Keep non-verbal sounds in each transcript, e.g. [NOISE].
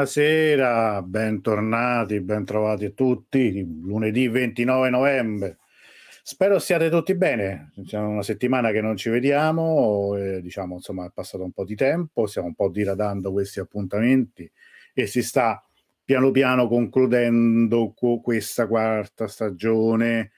Buonasera, bentornati, bentrovati tutti. Lunedì 29 novembre. Spero siate tutti bene. Siamo una settimana che non ci vediamo, e, diciamo, insomma, è passato un po' di tempo, stiamo un po' diradando questi appuntamenti e si sta piano piano concludendo questa quarta stagione.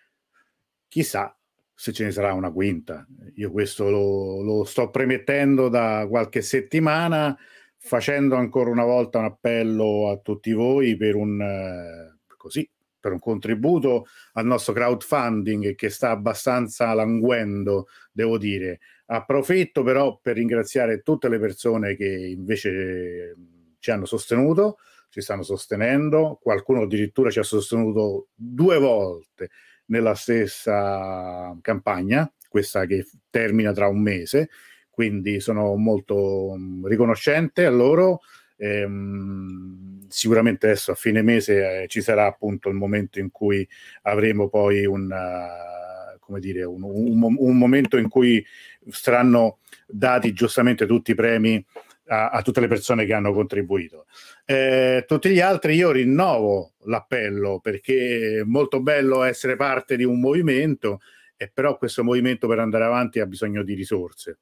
Chissà se ce ne sarà una quinta. Io questo lo, lo sto premettendo da qualche settimana facendo ancora una volta un appello a tutti voi per un, eh, così, per un contributo al nostro crowdfunding che sta abbastanza languendo, devo dire. Approfitto però per ringraziare tutte le persone che invece ci hanno sostenuto, ci stanno sostenendo, qualcuno addirittura ci ha sostenuto due volte nella stessa campagna, questa che termina tra un mese, quindi sono molto mm, riconoscente a loro. Ehm, sicuramente adesso a fine mese eh, ci sarà appunto il momento in cui avremo poi un, uh, come dire, un, un, un, momento in cui saranno dati giustamente tutti i premi a, a tutte le persone che hanno contribuito. Eh, tutti gli altri io rinnovo l'appello perché è molto bello essere parte di un movimento, e però questo movimento per andare avanti ha bisogno di risorse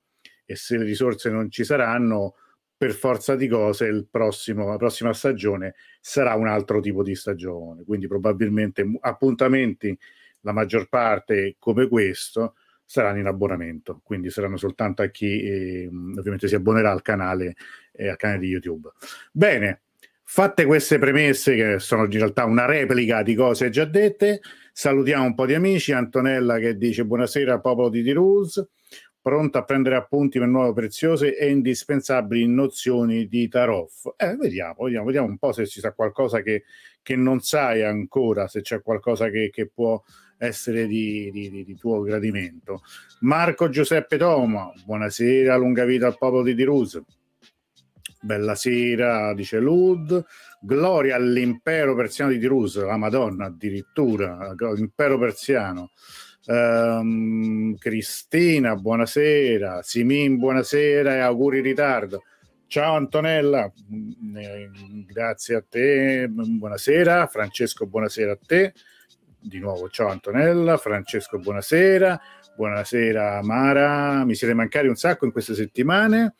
e se le risorse non ci saranno, per forza di cose prossimo, la prossima stagione sarà un altro tipo di stagione. Quindi probabilmente appuntamenti, la maggior parte come questo, saranno in abbonamento, quindi saranno soltanto a chi eh, ovviamente si abbonerà al canale, eh, al canale di YouTube. Bene, fatte queste premesse che sono in realtà una replica di cose già dette, salutiamo un po' di amici, Antonella che dice buonasera popolo di Tirus, pronto a prendere appunti per nuove preziose e indispensabili nozioni di Taroff. Eh, vediamo, vediamo, vediamo un po' se ci sta qualcosa che, che non sai ancora, se c'è qualcosa che, che può essere di, di, di, tuo gradimento. Marco Giuseppe Toma, buonasera, lunga vita al popolo di Dirus. Bella sera, dice Lud. Gloria all'impero persiano di Dirus, la Madonna addirittura, l'impero persiano. Um, Cristina, buonasera. Simin, buonasera e auguri in ritardo. Ciao Antonella, mm, eh, grazie a te, buonasera. Francesco, buonasera a te. Di nuovo, ciao Antonella. Francesco, buonasera. Buonasera Mara, mi siete mancati un sacco in queste settimane.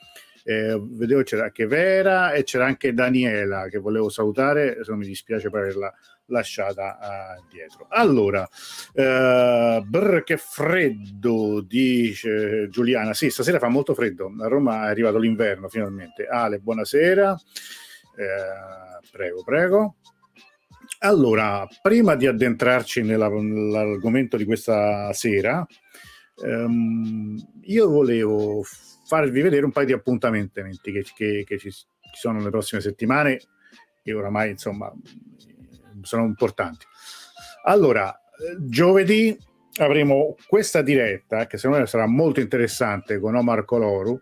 Eh, vedevo c'era anche Vera e c'era anche Daniela che volevo salutare, se non mi dispiace per averla lasciata uh, dietro. Allora, uh, brr, che freddo, dice Giuliana. Sì, stasera fa molto freddo. A Roma è arrivato l'inverno finalmente. Ale, buonasera. Uh, prego, prego. Allora, prima di addentrarci nella, nell'argomento di questa sera, um, io volevo farvi vedere un paio di appuntamenti che, che, che ci, sono nelle prossime settimane e oramai insomma sono importanti. Allora, giovedì avremo questa diretta che secondo me sarà molto interessante con Omar Coloru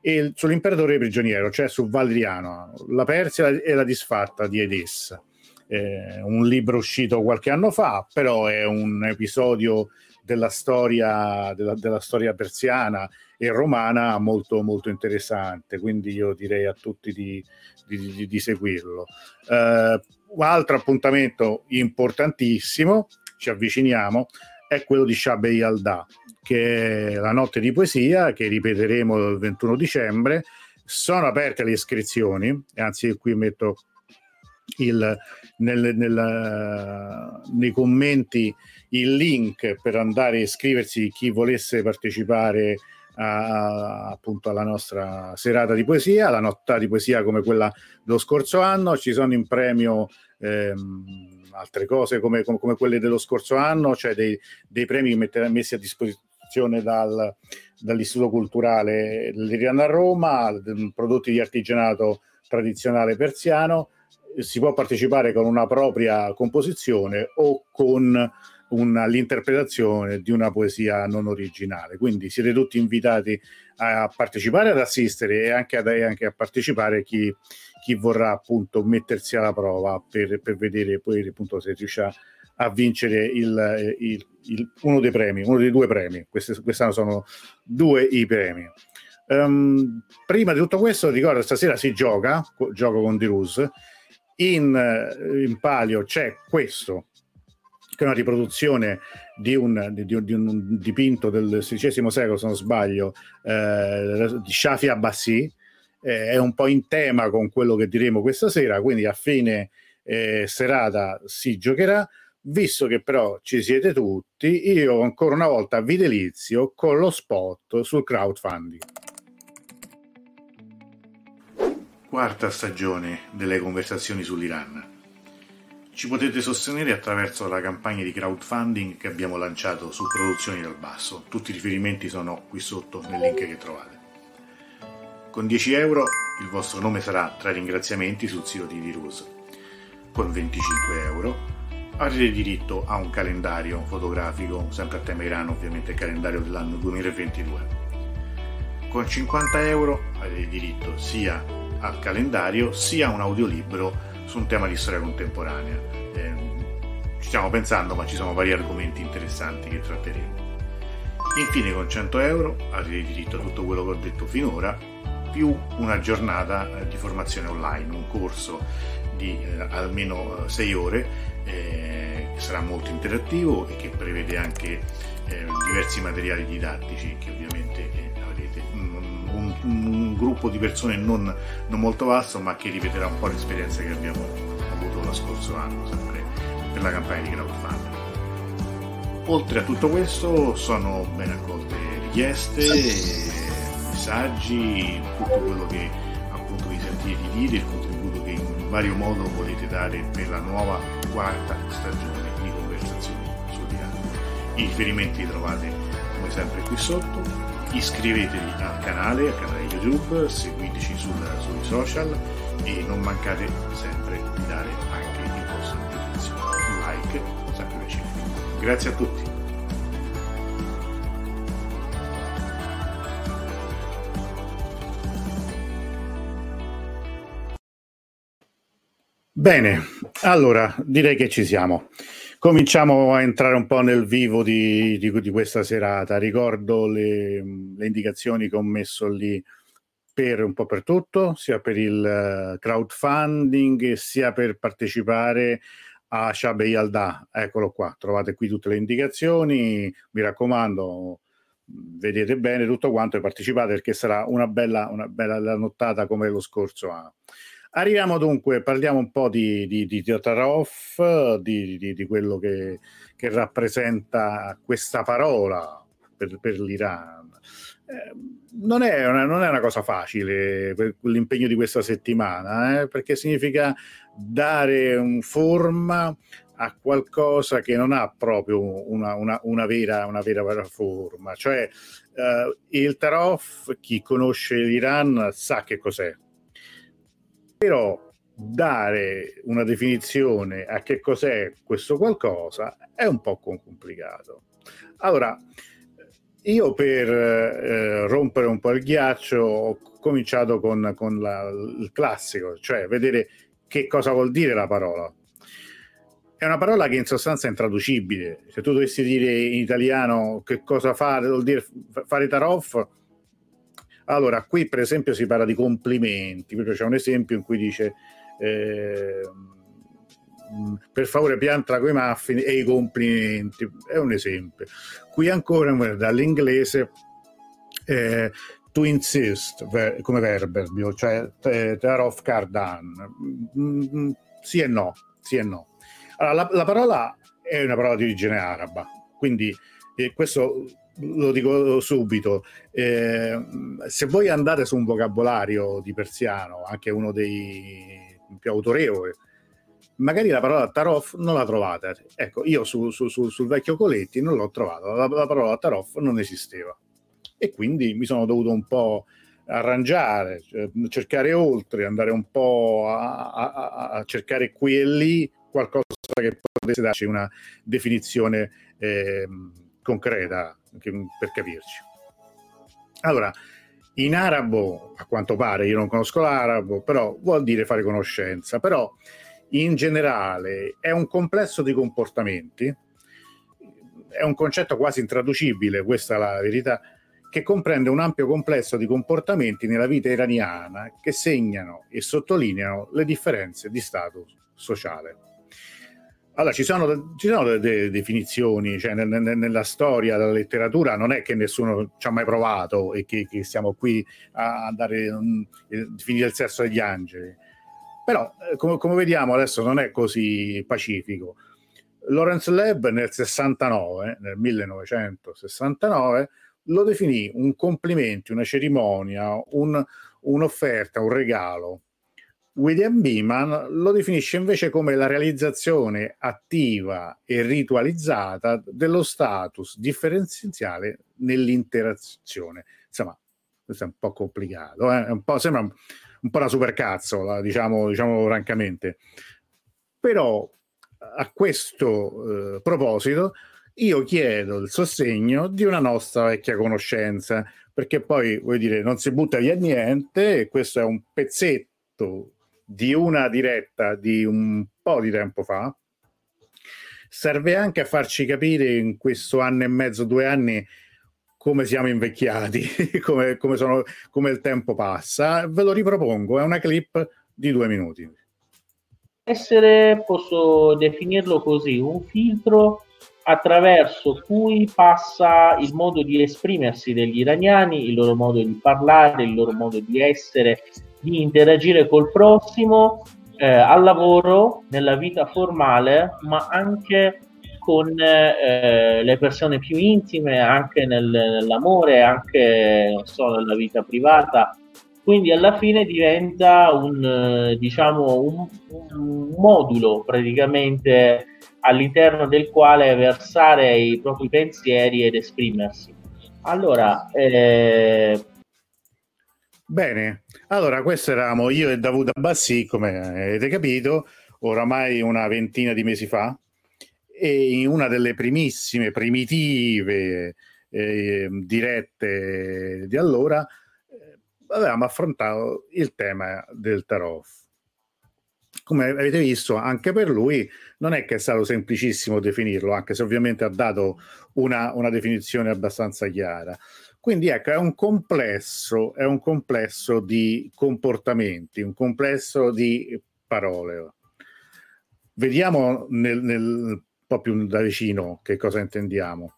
e sull'imperatore prigioniero, cioè su Valeriano, la Persia e la disfatta di Edessa. Eh, un libro uscito qualche anno fa, però è un episodio della storia, della, della storia persiana e romana molto, molto interessante, quindi io direi a tutti di, di, di, di seguirlo. Un altro appuntamento importantissimo, ci avviciniamo, è quello di Shabei Alda, che è la notte di poesia, che ripeteremo il 21 dicembre. Sono aperte le iscrizioni, anzi qui metto il, nel, nel, nei commenti il link per andare a iscriversi chi volesse partecipare a, appunto alla nostra serata di poesia, la nottata di poesia come quella dello scorso anno. Ci sono in premio ehm, altre cose come, come, quelle dello scorso anno, cioè dei, dei premi messi a disposizione dal, dall'Istituto Culturale dell'Iriana a Roma, prodotti di artigianato tradizionale persiano. Si può partecipare con una propria composizione o con una, l'interpretazione di una poesia non originale. Quindi siete tutti invitati a partecipare, ad assistere e anche, ad, anche a partecipare chi, chi, vorrà appunto mettersi alla prova per, per vedere poi appunto se riuscirà a vincere il, il, il, uno dei premi, uno dei due premi. Queste, quest'anno sono due i premi. Um, prima di tutto questo, ricordo stasera si gioca, gioco con Dirus. In, eh, in palio c'è questo, che è una riproduzione di un, di, di un dipinto del XVI secolo, se non sbaglio, eh, di Shafi Abbasi. Eh, è un po' in tema con quello che diremo questa sera, quindi a fine eh, serata si giocherà. Visto che però ci siete tutti, io ancora una volta vi delizio con lo spot sul crowdfunding. Quarta stagione delle conversazioni sull'Iran. Ci potete sostenere attraverso la campagna di crowdfunding che abbiamo lanciato su Produzioni dal Basso. Tutti i riferimenti sono qui sotto nel link che trovate. Con 10 euro il vostro nome sarà tra i ringraziamenti sul sito di Virus. Con 25 euro avrete diritto a un calendario fotografico, sempre a tema Irano, ovviamente il calendario dell'anno 2022. Con 50 euro avete diritto sia al calendario sia a un audiolibro su un tema di storia contemporanea. Eh, ci stiamo pensando, ma ci sono vari argomenti interessanti che tratteremo. Infine, con 100 euro avrete diritto a tutto quello che ho detto finora, più una giornata eh, di formazione online, un corso di eh, almeno 6 eh, ore che sarà molto interattivo e che prevede anche diversi materiali didattici che ovviamente avrete un, un, un, gruppo di persone non, non, molto vasto ma che ripeterà un po' l'esperienza che abbiamo avuto lo scorso anno sempre per la campagna di crowdfunding. Oltre a tutto questo sono ben accolte richieste, messaggi, tutto quello che appunto vi sentite di dire, il contributo che in vario modo volete dare per la nuova quarta stagione di conversazioni sul dialogo. I riferimenti li trovate come sempre qui sotto. Iscrivetevi al canale, al canale YouTube, seguiteci sul, sui social e non mancate sempre di dare anche il vostro giudizio. Like, sempre piacere. Grazie a tutti. Bene, allora direi che ci siamo. Cominciamo a entrare un po' nel vivo di, di, di questa serata. Ricordo le, le, indicazioni che ho messo lì per un po' per tutto, sia per il eh, crowdfunding sia per partecipare a Shabe Yalda. Eccolo qua, trovate qui tutte le indicazioni. Mi raccomando, vedete bene tutto quanto e partecipate perché sarà una bella, una bella nottata come lo scorso anno. Arriviamo dunque, parliamo un po' di, di, di Tatarov, di, di, di, quello che, che, rappresenta questa parola per, per l'Iran. Eh, non, è una, non, è una, cosa facile l'impegno di questa settimana, eh, perché significa dare un forma a qualcosa che non ha proprio una, una, una vera, vera, forma. Cioè, eh, il Tarof, chi conosce l'Iran sa che cos'è però dare una definizione a che cos'è questo qualcosa è un po' complicato. Allora, io per eh, rompere un po' il ghiaccio ho cominciato con, con la, il classico, cioè vedere che cosa vuol dire la parola. È una parola che in sostanza è intraducibile. Se tu dovessi dire in italiano che cosa fa, vuol dire fare taroff, allora, qui per esempio si parla di complimenti, proprio c'è un esempio in cui dice eh, per favore piantala con i muffin e i complimenti, è un esempio. Qui ancora dall'inglese eh, to insist ver- come verbo, cioè tear off card done. Mm, sì e no, sì e no. Allora, la, la parola è una parola di origine araba, quindi eh, questo lo dico subito, eh, se voi andate su un vocabolario di persiano, anche uno dei più autorevoli, magari la parola tarof non la trovate. Ecco, io su, su, su, sul vecchio Coletti non l'ho trovata, la, la parola tarof non esisteva. E quindi mi sono dovuto un po' arrangiare, cioè, cercare oltre, andare un po' a, a, a, cercare qui e lì qualcosa che potesse darci una definizione eh, concreta per capirci. Allora, in arabo, a quanto pare, io non conosco l'arabo, però vuol dire fare conoscenza, però in generale è un complesso di comportamenti, è un concetto quasi intraducibile, questa è la verità, che comprende un ampio complesso di comportamenti nella vita iraniana che segnano e sottolineano le differenze di status sociale. Allora, ci sono, ci sono delle definizioni, cioè nel, nel, nella storia della letteratura non è che nessuno ci ha mai provato e che, che siamo qui a dare, um, definire il sesso degli angeli. Però, eh, come, come, vediamo adesso, non è così pacifico. Lawrence Lebb nel 69, nel 1969, lo definì un complimento, una cerimonia, un, un'offerta, un regalo William Beeman lo definisce invece come la realizzazione attiva e ritualizzata dello status differenziale nell'interazione. Insomma, questo è un po' complicato, eh? un po', sembra un, po' una supercazzola, diciamo, diciamo francamente. Però a questo eh, proposito io chiedo il sostegno di una nostra vecchia conoscenza, perché poi, vuol dire, non si butta via niente, questo è un pezzetto di una diretta di un po' di tempo fa, serve anche a farci capire in questo anno e mezzo, due anni, come siamo invecchiati, [LAUGHS] come, come, sono, come il tempo passa. Ve lo ripropongo, è una clip di due minuti. Essere, posso definirlo così, un filtro attraverso cui passa il modo di esprimersi degli iraniani, il loro modo di parlare, il loro modo di essere, di interagire col prossimo eh, al lavoro, nella vita formale, ma anche con eh, le persone più intime, anche nel, nell'amore, anche so, nella vita privata. Quindi alla fine diventa un, diciamo, un, un modulo praticamente all'interno del quale versare i propri pensieri ed esprimersi. Allora, eh, Bene, allora questo eravamo io e Davuda Bassi, come avete capito, oramai una ventina di mesi fa, e in una delle primissime, primitive eh, dirette di allora eh, avevamo affrontato il tema del tarot. Come avete visto, anche per lui non è che è stato semplicissimo definirlo, anche se ovviamente ha dato una, una definizione abbastanza chiara. Quindi ecco, è un complesso, è un complesso di comportamenti, un complesso di parole. Vediamo nel, nel, un po' più da vicino che cosa intendiamo.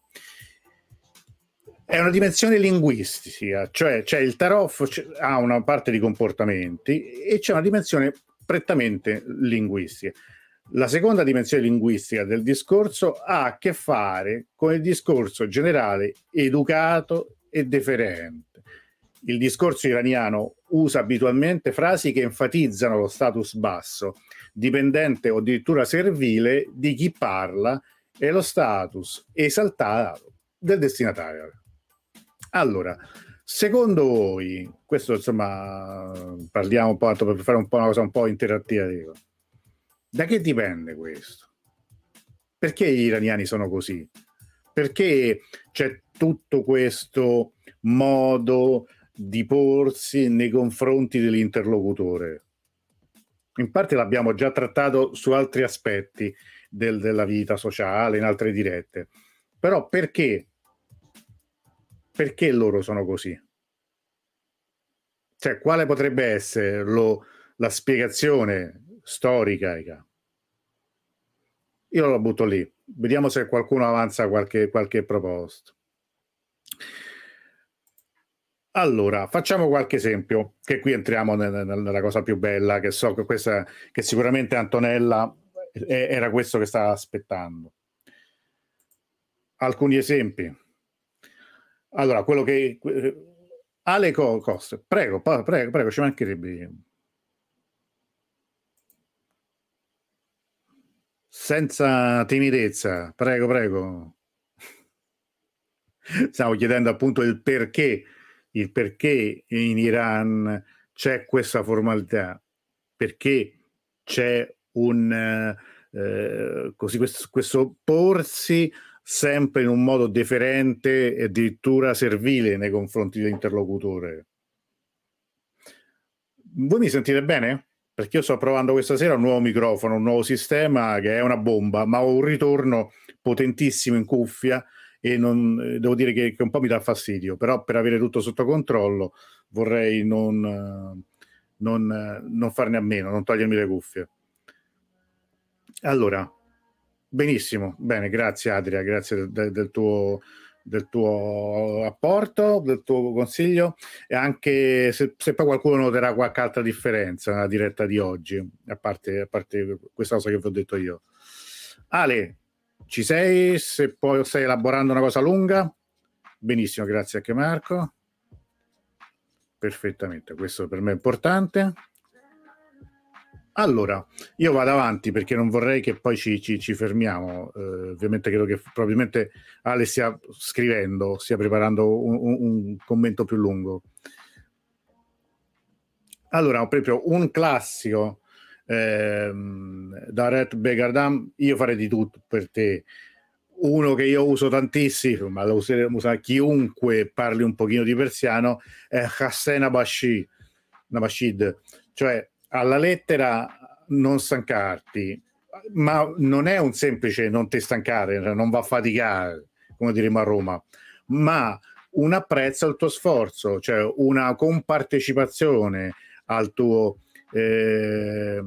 È una dimensione linguistica, cioè, cioè il tarot ha una parte di comportamenti e c'è una dimensione prettamente linguistica. La seconda dimensione linguistica del discorso ha a che fare con il discorso generale educato e deferente. Il discorso iraniano usa abitualmente frasi che enfatizzano lo status basso, dipendente o addirittura servile di chi parla e lo status esaltato del destinatario. Allora, secondo voi, questo insomma parliamo un po' per fare un po' una cosa un po' interattiva, da che dipende questo? Perché gli iraniani sono così? Perché c'è tutto questo modo di porsi nei confronti dell'interlocutore. In parte l'abbiamo già trattato su altri aspetti del, della vita sociale, in altre dirette. Però perché? Perché loro sono così? Cioè, quale potrebbe essere lo, la spiegazione storica? Io lo butto lì. Vediamo se qualcuno avanza qualche, qualche proposta. Allora, facciamo qualche esempio, che qui entriamo nella, nella cosa più bella, che so che, questa, che sicuramente Antonella era questo che stava aspettando. Alcuni esempi. Allora, quello che... Ale Coste, prego, prego, prego, ci mancherebbe. Senza timidezza, prego, prego. Stiamo chiedendo appunto il perché, il perché in Iran c'è questa formalità, perché c'è un eh, così questo, questo porsi sempre in un modo deferente e addirittura servile nei confronti dell'interlocutore. Voi mi sentite bene? Perché io sto provando questa sera un nuovo microfono, un nuovo sistema che è una bomba, ma ho un ritorno potentissimo in cuffia e non, eh, devo dire che, che, un po' mi dà fastidio, però per avere tutto sotto controllo vorrei non, non, non farne a meno, non togliermi le cuffie. Allora, benissimo, bene, grazie Adria, grazie del, del tuo del tuo apporto, del tuo consiglio e anche se, se, poi qualcuno noterà qualche altra differenza nella diretta di oggi, a parte, a parte questa cosa che vi ho detto io. Ale, ci sei? Se poi stai elaborando una cosa lunga? Benissimo, grazie anche Marco. Perfettamente, questo per me è importante. Allora, io vado avanti perché non vorrei che poi ci, ci, ci fermiamo. Eh, ovviamente credo che probabilmente Ale stia scrivendo, stia preparando un, un, commento più lungo. Allora, proprio un classico ehm, da Red Begardam, io farei di tutto per te. Uno che io uso tantissimo, ma lo usa chiunque parli un pochino di persiano, è Hassan Abashid, cioè alla lettera non stancarti, ma non è un semplice non ti stancare, non va a faticare, come diremo a Roma, ma un apprezzo al tuo sforzo, cioè una compartecipazione al tuo, eh,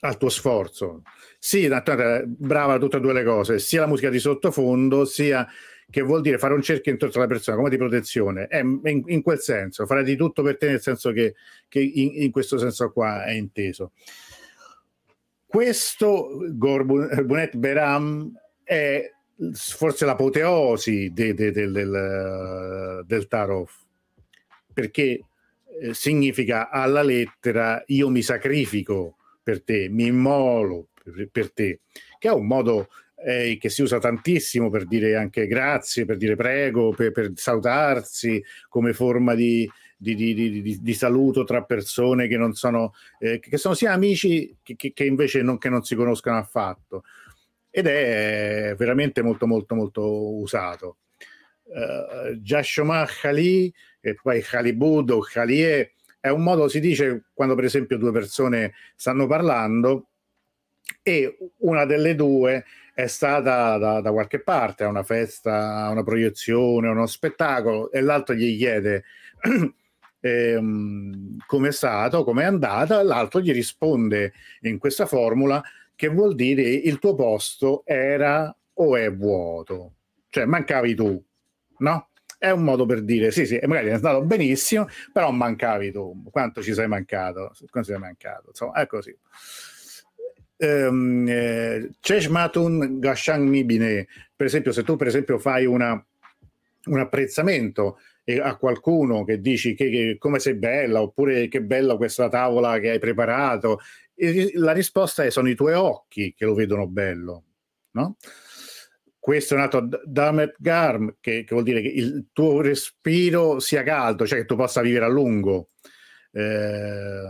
al tuo sforzo. Sì, brava tutte e due le cose, sia la musica di sottofondo, sia che vuol dire fare un cerchio intorno alla persona come di protezione, è in, in, quel senso, fare di tutto per te nel senso che, che in, in, questo senso qua è inteso. Questo Gorbunet Beram è forse l'apoteosi de, de, de, del, del Tarov, perché eh, significa alla lettera io mi sacrifico per te, mi immolo per te, che è un modo eh, che si usa tantissimo per dire anche grazie, per dire prego, per, per salutarsi come forma di, di, di, di, saluto tra persone che non sono, eh, che sono sia amici che, che, che invece non, che non si conoscono affatto. Ed è veramente molto, molto, molto usato. Uh, Jashomah Khali e poi Khalibud o Khalie è un modo, si dice quando per esempio due persone stanno parlando e una delle due è stata da, da, qualche parte, a una festa, a una proiezione, a uno spettacolo, e l'altro gli chiede [CLEARS THROAT] ehm, come è stato, come è andata, l'altro gli risponde in questa formula che vuol dire il tuo posto era o è vuoto, cioè mancavi tu, no? È un modo per dire sì, sì, magari è andato benissimo, però mancavi tu. Quanto ci sei mancato? Quanto sei mancato? Insomma, è così ehm, eh, Cheshmatun Gashang Mibine, per esempio, se tu per esempio fai una, un apprezzamento a qualcuno che dici che, che, come sei bella oppure che bella questa tavola che hai preparato, la risposta è sono i tuoi occhi che lo vedono bello, no? Questo è un altro Damet Garm, che, che, vuol dire che il tuo respiro sia caldo, cioè che tu possa vivere a lungo. Eh,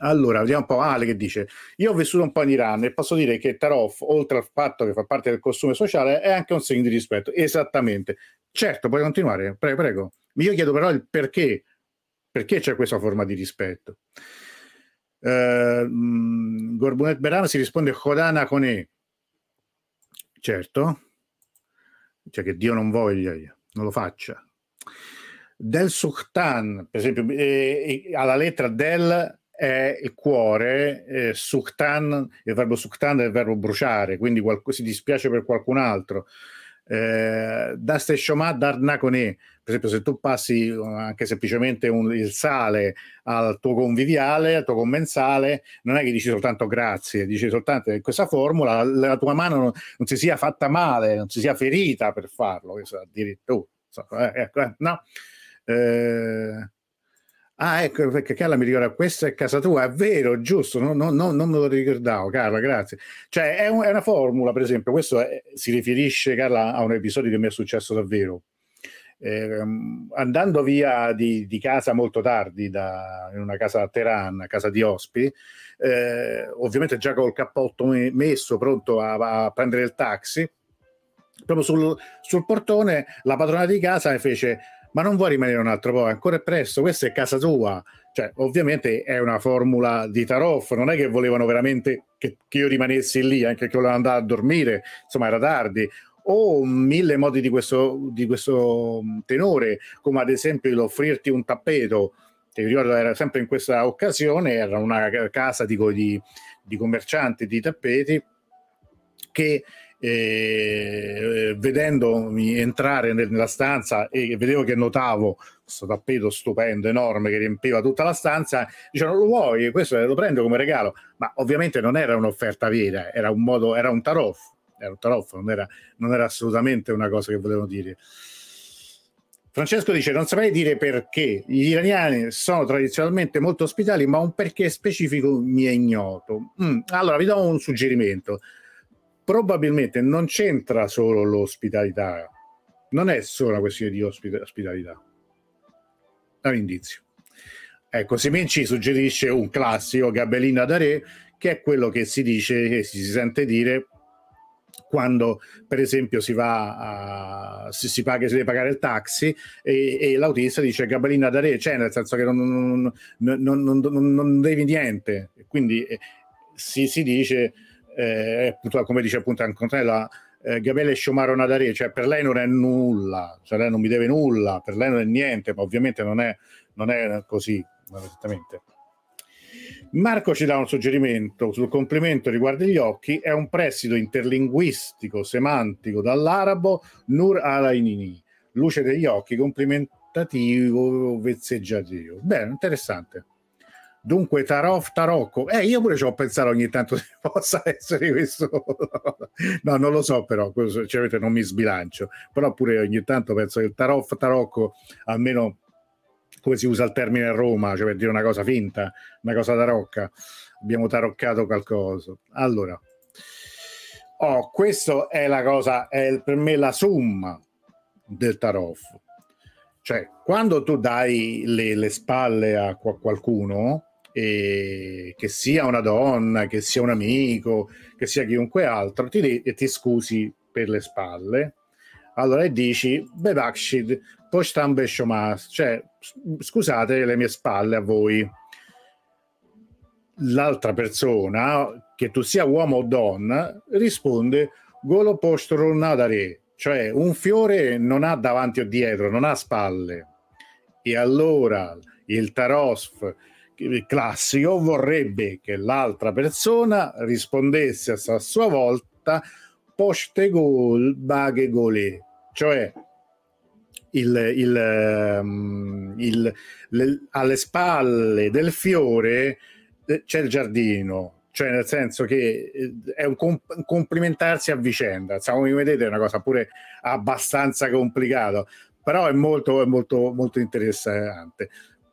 allora, vediamo un po'. Ale che dice: Io ho vissuto un po' in Iran e posso dire che Tarof, oltre al fatto che fa parte del costume sociale, è anche un segno di rispetto. Esattamente. Certo, puoi continuare, prego, prego. Io chiedo però il perché. Perché c'è questa forma di rispetto? Uh, Gorbunet Beran si risponde Hodana con E. Certo. Cioè che Dio non voglia, non lo faccia. Del Sultan, per esempio, eh, alla lettera del è il cuore, eh, suktan, il verbo suktan è il verbo bruciare, quindi qualc- si dispiace per qualcun altro. Eh, da steshomà darnacone, per esempio se tu passi anche semplicemente un, il sale al tuo conviviale, al tuo commensale, non è che dici soltanto grazie, dici soltanto che questa formula la, la tua mano non, non, si sia fatta male, non si sia ferita per farlo, addirittura. Eh, ecco, eh, no? Eh, Ah, ecco, perché Carla mi ricorda, questa è casa tua, è vero, giusto, no, no, no, non me lo ricordavo, Carla, grazie. Cioè, è, un, è una formula, per esempio, questo è, si riferisce, Carla, a un episodio che mi è successo davvero. Eh, andando via di, di, casa molto tardi, da, in una casa a Teheran, casa di ospiti, eh, ovviamente già col cappotto messo, pronto a, a prendere il taxi, proprio sul, sul portone la padrona di casa mi fece ma non vuoi rimanere un altro po'? Ancora è presto, questa è casa tua. Cioè, ovviamente è una formula di Taroff, non è che volevano veramente che, che io rimanessi lì, anche che volevano andare a dormire, insomma era tardi. o mille modi di questo, di questo tenore, come ad esempio l'offrirti un tappeto, ti ricordo era sempre in questa occasione, era una casa di, di, di commercianti di tappeti che eh, vedendomi entrare nella stanza e vedevo che notavo questo tappeto stupendo, enorme che riempiva tutta la stanza, dicevano lo vuoi? Questo lo prendo come regalo, ma ovviamente non era un'offerta vera, era un modo, era un taroff, era un taroff, non era, non era assolutamente una cosa che volevano dire. Francesco dice: Non saprei dire perché gli iraniani sono tradizionalmente molto ospitali, ma un perché specifico mi è ignoto. Mm, allora vi do un suggerimento probabilmente non c'entra solo l'ospitalità, non è solo una questione di ospita- ospitalità. Indizio. Ecco, Semenci suggerisce un classico Gabellina da Re, che è quello che si dice, che si sente dire quando per esempio si va a, si, si, paga, si deve pagare il taxi e, e l'autista dice Gabellina da re, cioè nel senso che non, non, non, non devi niente, quindi eh, si, si dice eh, come dice appunto Antonella, eh, Gabriele Sciomaro Nadare, cioè per lei non è nulla, cioè lei non mi deve nulla, per lei non è niente, ma ovviamente non è, non è così, esattamente. Marco ci dà un suggerimento sul complemento riguardo gli occhi, è un prestito interlinguistico semantico dall'arabo Nur al-Ainini, luce degli occhi, complimentativo, vezzeggiativo. Bene, interessante. Dunque, Tarof Tarocco, eh, io pure ci ho pensato ogni tanto se [LAUGHS] possa essere questo. no, non lo so, però, cioè, non mi sbilancio. Però pure ogni tanto penso che il Tarof Tarocco, almeno come si usa il termine a Roma, cioè per dire una cosa finta, una cosa tarocca, abbiamo taroccato qualcosa. Allora, oh, questo è la cosa, è per me la somma del Tarof. Cioè, quando tu dai le, le spalle a qualcuno, che sia una donna, che sia un amico, che sia chiunque altro, ti, ti scusi per le spalle. Allora e dici, Bebakshid, postam beshomas, cioè scusate le mie spalle a voi. L'altra persona, che tu sia uomo o donna, risponde Golo postro nadare, cioè un fiore non ha davanti o dietro, non ha spalle. E allora il tarosf classico vorrebbe che l'altra persona rispondesse a sua volta poste gol baghe gole, cioè il, il, um, il, le, alle spalle del fiore eh, c'è il giardino, cioè nel senso che eh, è un, comp- complimentarsi a vicenda. Insomma, come vedete è una cosa pure abbastanza complicata, però è molto, è molto, molto interessante.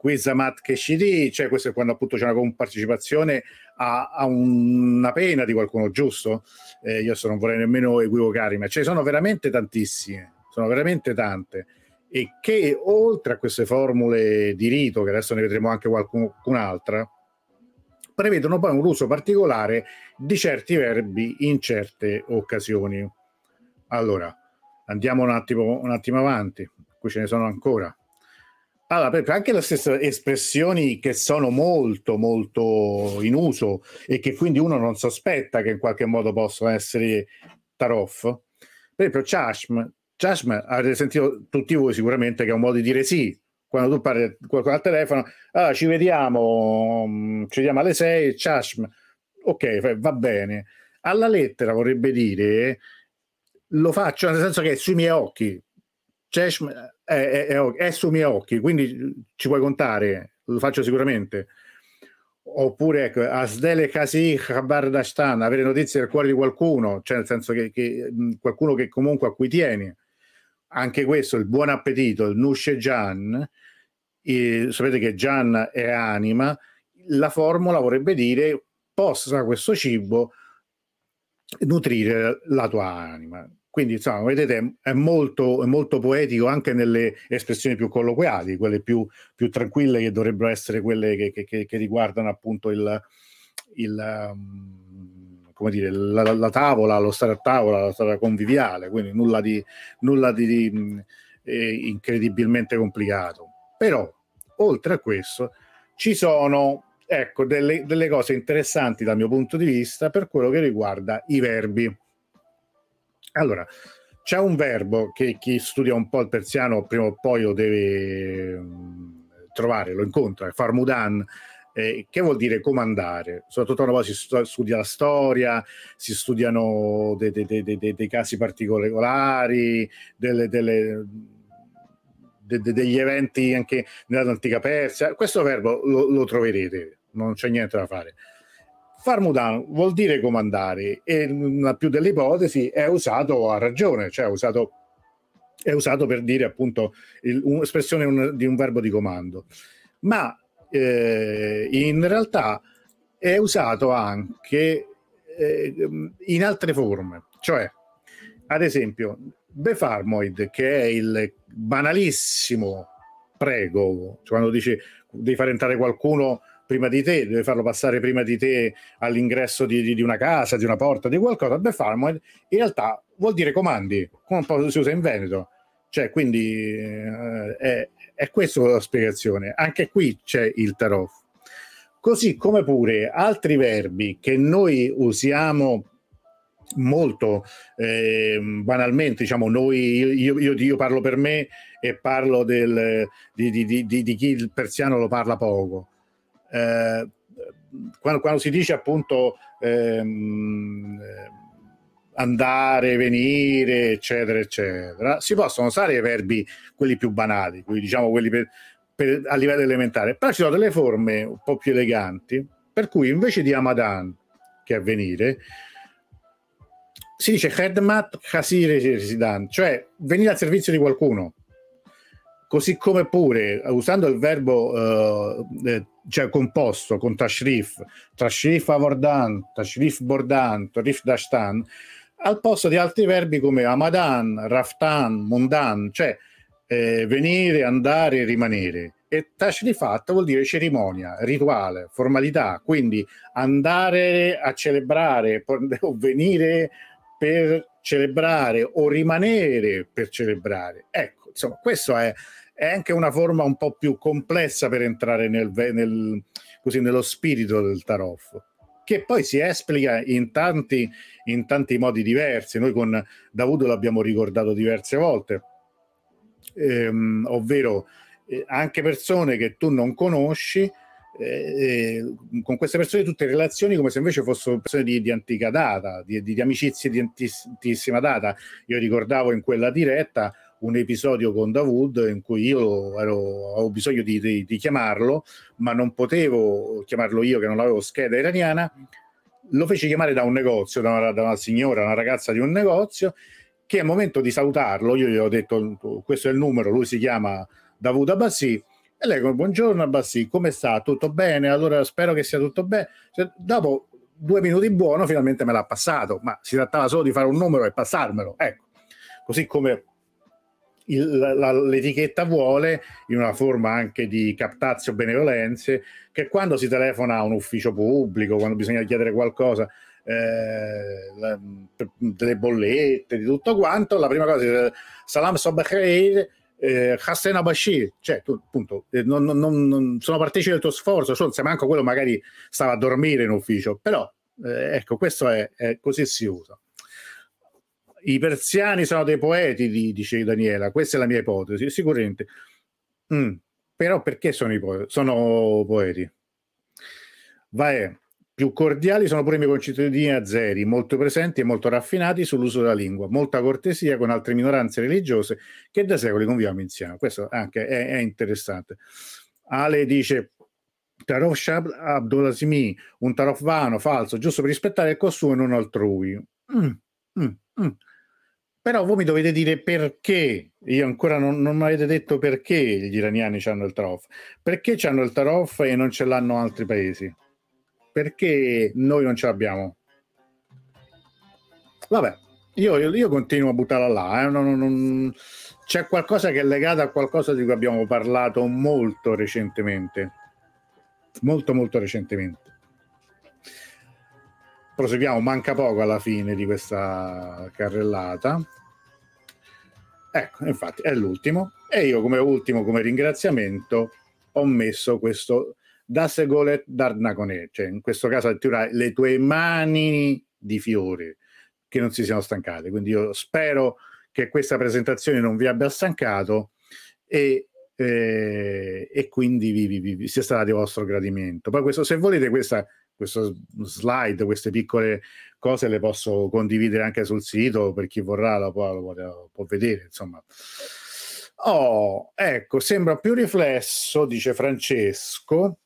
Quizamat che ci dice, questo è quando appunto c'è una compartecipazione a, a una pena di qualcuno, giusto? Eh, io adesso non vorrei nemmeno equivocarmi, ma ce ne sono veramente tantissime, sono veramente tante e che oltre a queste formule di rito, che adesso ne vedremo anche qualcun'altra, prevedono poi un uso particolare di certi verbi in certe occasioni. Allora, andiamo un attimo, un attimo avanti, qui ce ne sono ancora. Allora, perché anche le stesse espressioni che sono molto, molto in uso e che quindi uno non sospetta che in qualche modo possano essere taroff. Per esempio, chashm. Chashm avete sentito tutti voi sicuramente che è un modo di dire sì. Quando tu parli con qualcuno al telefono, ah, ci vediamo, mm, ci vediamo alle 6, chashm. Ok, va bene. Alla lettera vorrebbe dire lo faccio nel senso che è sui miei occhi. Chashm è, è, è, sui miei occhi, quindi ci puoi contare, lo faccio sicuramente. Oppure ecco, Asdele Kasi Khabardashtan, avere notizie del cuore di qualcuno, cioè nel senso che, che qualcuno che comunque a cui tieni. Anche questo, il buon appetito, il Nushe Jan, e, sapete che Gian è anima, la formula vorrebbe dire possa questo cibo nutrire la tua anima. Quindi, insomma, vedete, è molto, è molto poetico anche nelle espressioni più colloquiali, quelle più, più tranquille che dovrebbero essere quelle che, che, che riguardano appunto il, il um, come dire, la, la, tavola, lo stare a tavola, lo stare conviviale, quindi nulla di, nulla di, di eh, incredibilmente complicato. Però, oltre a questo, ci sono ecco, delle, delle cose interessanti dal mio punto di vista per quello che riguarda i verbi allora, c'è un verbo che chi studia un po' il persiano prima o poi lo deve mm, trovare, lo incontra, è farmudan, eh, che vuol dire comandare. Soprattutto quando poi si studia la storia, si studiano dei, dei, dei, dei casi particolari, delle, delle, de, degli eventi anche nell'antica Persia. Questo verbo lo, lo troverete, non c'è niente da fare. Farmudan vuol dire comandare e la più delle ipotesi è usato a ragione, cioè è usato, è usato per dire appunto il, un'espressione un, di un verbo di comando. Ma eh, in realtà è usato anche eh, in altre forme, cioè ad esempio Befarmoid che è il banalissimo prego, cioè quando dici devi fare entrare qualcuno prima di te, devi farlo passare prima di te all'ingresso di, di, di una casa, di una porta, di qualcosa, Befarmoid in realtà vuol dire comandi, come un po' si usa in Veneto, cioè quindi eh, è, è questa la spiegazione. Anche qui c'è il tarot. Così come pure altri verbi che noi usiamo molto eh, banalmente, diciamo, noi, io, io, io, parlo per me e parlo del, di, di, di, di, chi il persiano lo parla poco. Eh, quando, quando, si dice appunto ehm, andare, venire, eccetera, eccetera. Si possono usare i verbi, quelli più banali, quelli, diciamo quelli per, per, a livello elementare, però ci sono delle forme un po' più eleganti, per cui invece di Amadan, che è venire, si dice Khedmat Khasir Resident, cioè venire al servizio di qualcuno. Così come pure usando il verbo uh, eh, cioè composto con tashrif, tashrif avordan, tashrif bordan, tashrif dashtan, al posto di altri verbi come amadan, raftan, mundan, cioè eh, venire, andare, rimanere. E tashrifat vuol dire cerimonia, rituale, formalità, quindi andare a celebrare [LAUGHS] o venire per celebrare o rimanere per celebrare. Ecco, insomma, questo è, è anche una forma un po' più complessa per entrare nel, nel, così, nello spirito del tarot che poi si esplica in tanti, in tanti modi diversi. Noi con Davuto l'abbiamo ricordato diverse volte, ehm, ovvero eh, anche persone che tu non conosci. Eh, eh, con queste persone tutte relazioni come se invece fossero persone di, di antica data, di, di, amicizie di antissima data. Io ricordavo in quella diretta un episodio con Davud in cui io ero, avevo bisogno di, di, di, chiamarlo, ma non potevo chiamarlo io che non avevo scheda iraniana. Lo feci chiamare da un negozio, da una, da una signora, una ragazza di un negozio, che al momento di salutarlo, io gli ho detto questo è il numero, lui si chiama Davud Abbassi, e lei come buongiorno Abbassi, come sta? Tutto bene? Allora spero che sia tutto bene. Cioè, dopo due minuti buono finalmente me l'ha passato, ma si trattava solo di fare un numero e passarmelo. Ecco, così come il, la, l'etichetta vuole, in una forma anche di captazio benevolenze, che quando si telefona a un ufficio pubblico, quando bisogna chiedere qualcosa, eh, la, delle bollette, di tutto quanto, la prima cosa è Salam Sobakheir, eh, Hassan Abashir, cioè tu appunto eh, non, non, non, sono partecipe del tuo sforzo, cioè, se manco quello magari stava a dormire in ufficio, però eh, ecco, questo è, è così si usa i persiani sono dei poeti, dice Daniela, questa è la mia ipotesi, sicuramente. Mm, però perché sono, i poeti? sono poeti? Vai, più cordiali sono pure i miei concittadini azeri, molto presenti e molto raffinati sull'uso della lingua, molta cortesia con altre minoranze religiose che da secoli conviviamo insieme. Questo anche è, è interessante. Ale dice Tarof Shab Abdulazimi, un tarof vano, falso, giusto per rispettare il costume non altrui. Mm, mm, mm. Però voi mi dovete dire perché, io ancora non, non mi avete detto perché gli iraniani hanno il Tarof. Perché hanno il Tarof e non ce l'hanno altri paesi? Perché noi non ce l'abbiamo? Vabbè, io, io, io continuo a buttarla là. Eh? Non, non, c'è qualcosa che è legato a qualcosa di cui abbiamo parlato molto recentemente. Molto, molto recentemente proseguiamo, manca poco alla fine di questa carrellata. Ecco, infatti è l'ultimo. E io come ultimo, come ringraziamento, ho messo questo Dasegolet Darnacone, cioè in questo caso addirittura le tue mani di fiori che non si siano stancate. Quindi io spero che questa presentazione non vi abbia stancato e, eh, e quindi vi, vi, vi, sia stata di vostro gradimento. Poi questo, se volete questa, questo slide, queste piccole cose le posso condividere anche sul sito per chi vorrà lo può, lo può, vedere insomma. Oh, ecco, sembra più riflesso, dice Francesco,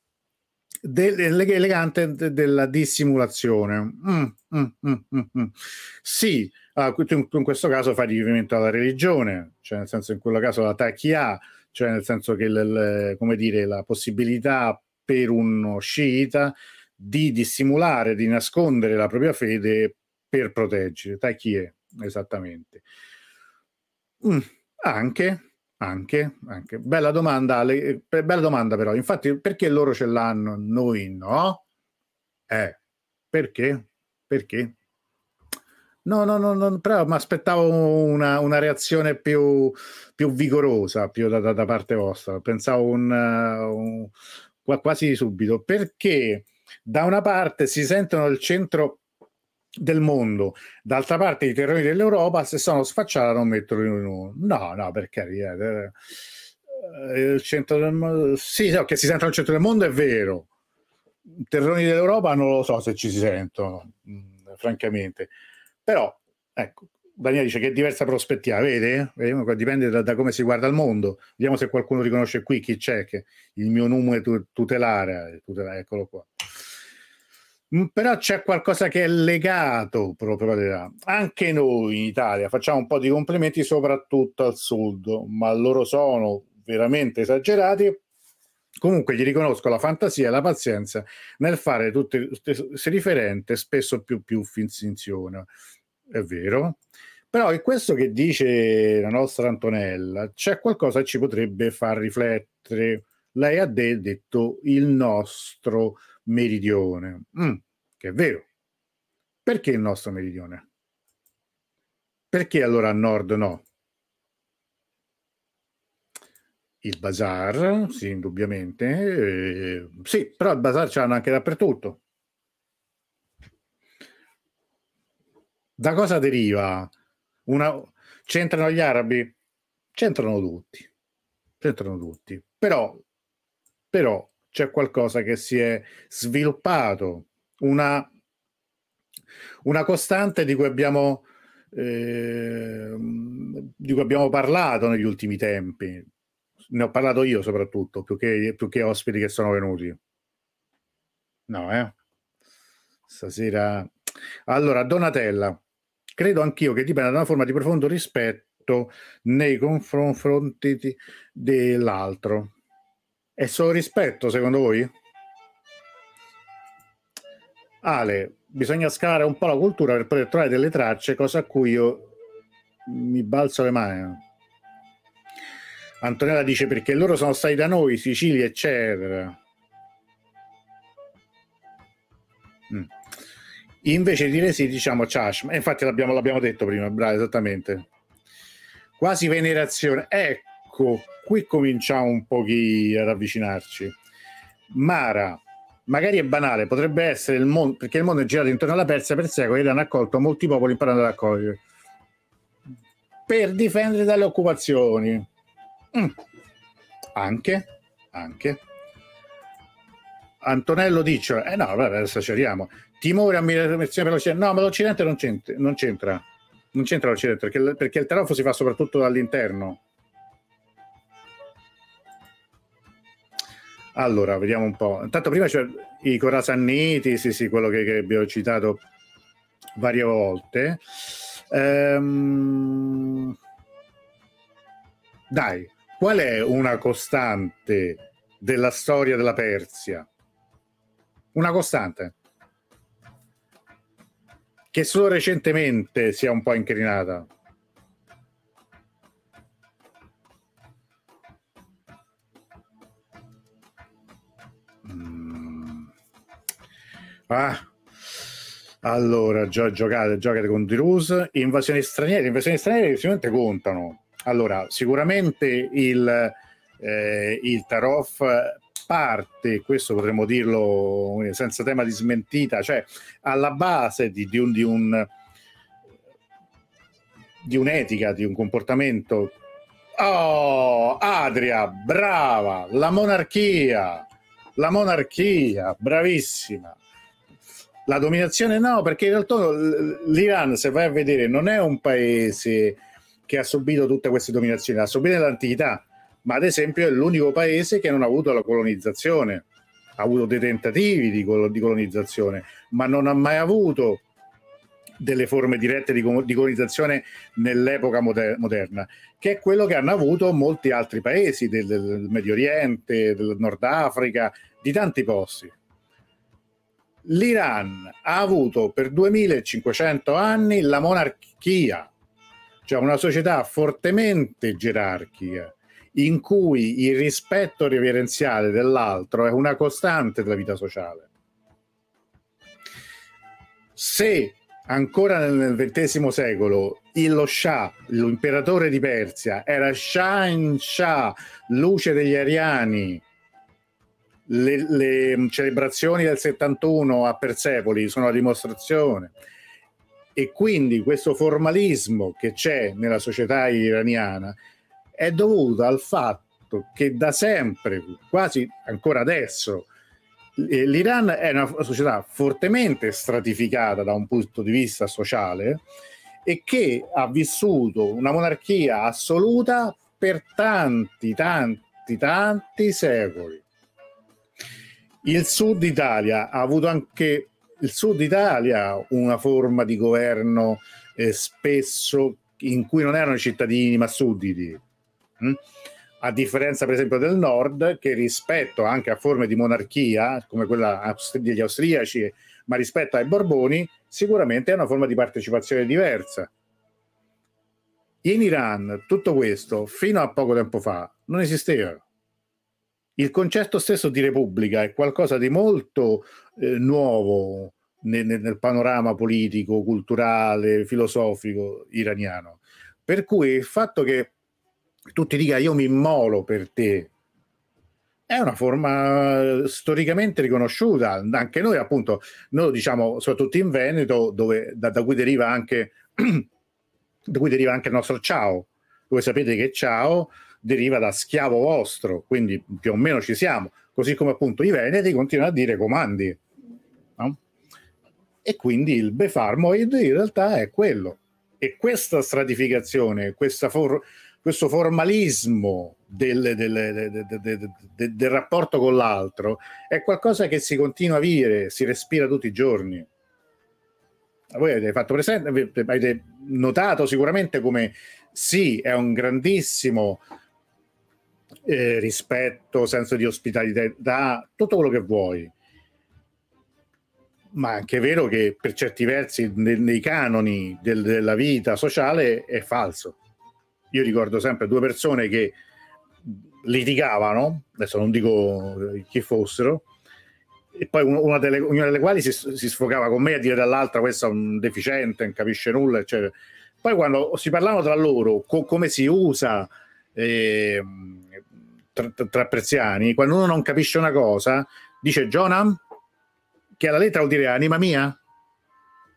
elegante della dissimulazione. Mm, mm, mm, mm, mm. sì, ah, in questo caso fa riferimento alla religione, cioè nel senso in quello caso la tachia, cioè nel senso che l, come dire, la possibilità per uno sciita di dissimulare, di nascondere la propria fede per proteggere. Tachie, esattamente. Mm, anche, anche, anche. Bella domanda, le, bella domanda però. Infatti, perché loro ce l'hanno, noi no? Eh, perché? Perché? No, no, no, no però mi aspettavo una, una, reazione più, più vigorosa più da, da, da, parte vostra. Pensavo un, un, quasi subito. Perché da una parte si sentono il centro del mondo, d'altra parte i terrori dell'Europa se sono sfacciati non metterlo in uno. No, no, per carità. Eh, eh, il centro del mondo, sì, no, che si sentono al centro del mondo è vero. I terroni dell'Europa non lo so se ci si sentono, mh, mm, francamente. Però, ecco, Daniele dice che è diversa prospettiva, vede? Dipende da, da, come si guarda il mondo. Vediamo se qualcuno riconosce qui chi c'è, che il mio numero tutelare, tutelare eccolo qua. Però c'è qualcosa che è legato proprio anche noi in Italia facciamo un po' di complimenti soprattutto al sud ma loro sono veramente esagerati. Comunque gli riconosco la fantasia e la pazienza nel fare tutte queste riferente spesso più più finzione. È vero? Però in questo che dice la nostra Antonella c'è qualcosa che ci potrebbe far riflettere. Lei ha detto il nostro meridione, mm, che è vero. Perché il nostro meridione? Perché allora a nord no? Il bazar, sì, indubbiamente. Eh, sì, però il bazar ce l'hanno anche dappertutto. Da cosa deriva? Una... C'entrano gli arabi? C'entrano tutti. C'entrano tutti. Però, però c'è qualcosa che si è sviluppato, una, una costante di cui abbiamo eh, di cui abbiamo parlato negli ultimi tempi. Ne ho parlato io soprattutto, più che, più che ospiti che sono venuti. No, eh? Stasera... Allora, Donatella, credo anch'io che dipenda da una forma di profondo rispetto nei confronti dell'altro. È solo rispetto, secondo voi? Ale, bisogna scalare un po' la cultura per poter trovare delle tracce, cosa a cui io mi balzo le mani. Antonella dice perché loro sono stati da noi, Sicilia, eccetera. Mm. Invece di dire sì, diciamo Chashma. Infatti l'abbiamo, l'abbiamo detto prima, bravo, esattamente. Quasi venerazione. Ecco, qui cominciamo un po' ad avvicinarci. Mara, magari è banale, potrebbe essere il mondo, perché il mondo è girato intorno alla Persia per secoli ed hanno accolto molti popoli imparando ad accogliere per difendere dalle occupazioni. Mm. Anche, anche. Antonello dice, eh no, vabbè, adesso arriviamo. Timore, ammirazione per l'Occidente. No, ma l'Occidente non c'entra, non c'entra, non c'entra l'Occidente, perché, perché il trafo si fa soprattutto dall'interno Allora, vediamo un po'. Intanto prima c'è i Corasanniti, sì, sì, quello che, che abbiamo citato varie volte. Ehm... Dai, qual è una costante della storia della Persia? Una costante che solo recentemente si è un po' incrinata. Ah, allora, gio- giocate, giocate con Dirus. Invasioni straniere, invasioni straniere sicuramente contano. Allora, sicuramente il, eh, il Tarof parte, questo potremmo dirlo senza tema di smentita, cioè alla base di, di un, di un di un'etica, di un comportamento. Oh, Adria, brava, la monarchia, la monarchia, bravissima. La dominazione no, perché in realtà l'Iran, se vai a vedere, non è un paese che ha subito tutte queste dominazioni, ha subito nell'antichità, ma ad esempio è l'unico paese che non ha avuto la colonizzazione, ha avuto dei tentativi di, col- di colonizzazione, ma non ha mai avuto delle forme dirette di, di colonizzazione nell'epoca moder- moderna, che è quello che hanno avuto molti altri paesi del, del Medio Oriente, del Nord Africa, di tanti posti. L'Iran ha avuto per 2500 anni la monarchia, cioè una società fortemente gerarchica, in cui il rispetto reverenziale dell'altro è una costante della vita sociale. Se ancora nel XX secolo lo Shah, l'imperatore di Persia, era Shahin Shah, luce degli ariani, le, le, celebrazioni del 71 a Persepoli sono la dimostrazione. E quindi questo formalismo che c'è nella società iraniana è dovuto al fatto che da sempre, quasi ancora adesso, l'Iran è una società fortemente stratificata da un punto di vista sociale e che ha vissuto una monarchia assoluta per tanti, tanti, tanti secoli. Il sud Italia ha avuto anche il sud Italia una forma di governo eh, spesso in cui non erano cittadini ma sudditi. Hm? a differenza per esempio del nord che rispetto anche a forme di monarchia come quella degli austriaci ma rispetto ai Borboni sicuramente è una forma di partecipazione diversa in Iran tutto questo fino a poco tempo fa non esisteva il concetto stesso di repubblica è qualcosa di molto eh, nuovo nel, nel panorama politico, culturale, filosofico iraniano per cui il fatto che tu ti dica io mi immolo per te, è una forma storicamente riconosciuta. Anche noi, appunto, noi diciamo soprattutto in Veneto, dove, da, da, cui deriva anche, [CLEARS THROAT] da cui deriva anche il nostro ciao. Voi sapete che ciao deriva da schiavo vostro, quindi più o meno ci siamo. Così come appunto i Veneti continuano a dire comandi. No? E quindi il befarmoid in realtà è quello. E questa stratificazione, questa forma questo formalismo del, del, del, del, rapporto con l'altro è qualcosa che si continua a vivere, si respira tutti i giorni. Voi avete fatto presente, avete notato sicuramente come sì, è un grandissimo eh, rispetto, senso di ospitalità, tutto quello che vuoi. Ma è anche vero che per certi versi nei, nei canoni del, della vita sociale è falso io ricordo sempre due persone che litigavano, adesso non dico chi fossero, e poi una delle, una delle quali si, si, sfogava con me a dire dall'altra questo è un deficiente, non capisce nulla, eccetera. Poi quando si parlavano tra loro, co- come si usa eh, tra, tra, persiani, quando uno non capisce una cosa, dice Jonam, che alla lettera vuol dire anima mia.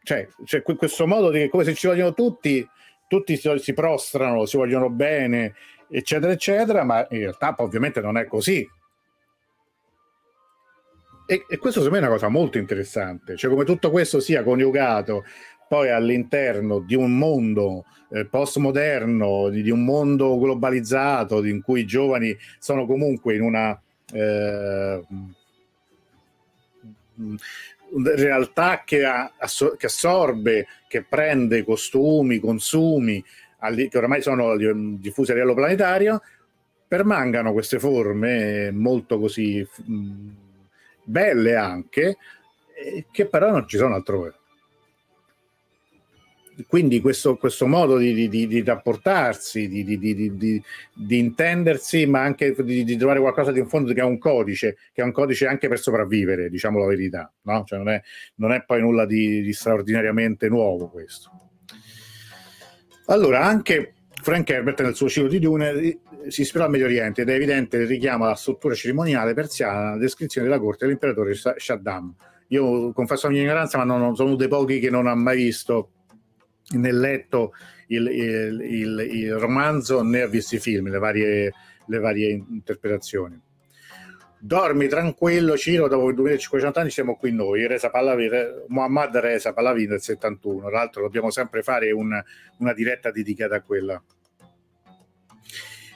Cioè, cioè questo modo di come se ci vogliono tutti tutti si, si prostrano, si vogliono bene, eccetera, eccetera, ma in realtà ovviamente non è così. E, e, questo secondo me è una cosa molto interessante, cioè come tutto questo sia coniugato poi all'interno di un mondo eh, postmoderno, di, di, un mondo globalizzato, in cui i giovani sono comunque in una eh, realtà che, asso- che, assorbe, che prende costumi, consumi, che ormai sono diffusi a livello planetario, permangano queste forme molto così mh, belle anche, eh, che però non ci sono altrove quindi questo, questo modo di, di, di rapportarsi, di, di, intendersi, ma anche di, trovare qualcosa di in fondo che è un codice, che è un codice anche per sopravvivere, diciamo la verità, no? cioè non, è, non, è, poi nulla di, straordinariamente nuovo questo. Allora, anche Frank Herbert nel suo ciclo di Dune si ispira al Medio Oriente ed è evidente il richiamo alla struttura cerimoniale persiana, alla descrizione della corte dell'imperatore Shaddam. Io confesso la mia ignoranza, ma non, sono uno dei pochi che non ha mai visto né letto il, il, il, il, romanzo né ha visto i film, le varie, le varie interpretazioni. Dormi tranquillo, Ciro, dopo 2500 anni siamo qui noi, Reza Pallavi, Muhammad Reza Pallavi del 71, tra l'altro dobbiamo sempre fare un, una diretta dedicata a quella.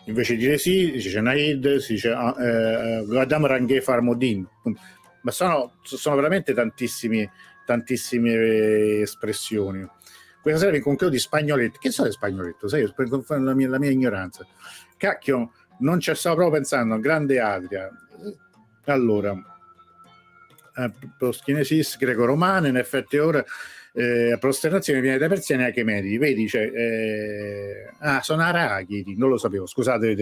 Invece di dire sì, dice Naid, si dice eh, Adam Ranghe Farmodin, ma sono, sono veramente tantissime espressioni. Questa sera vi concludo di spagnoletto. Che sono le spagnoletto? Sai, la mia, la mia ignoranza. Cacchio, non ci stavo proprio pensando. Grande Adria. Allora, eh, proskinesis greco-romana, in effetti ora eh, prosternazione viene dai persiani ai chemeri. Vedi, cioè, eh, ah, sono arachidi, non lo sapevo, scusate,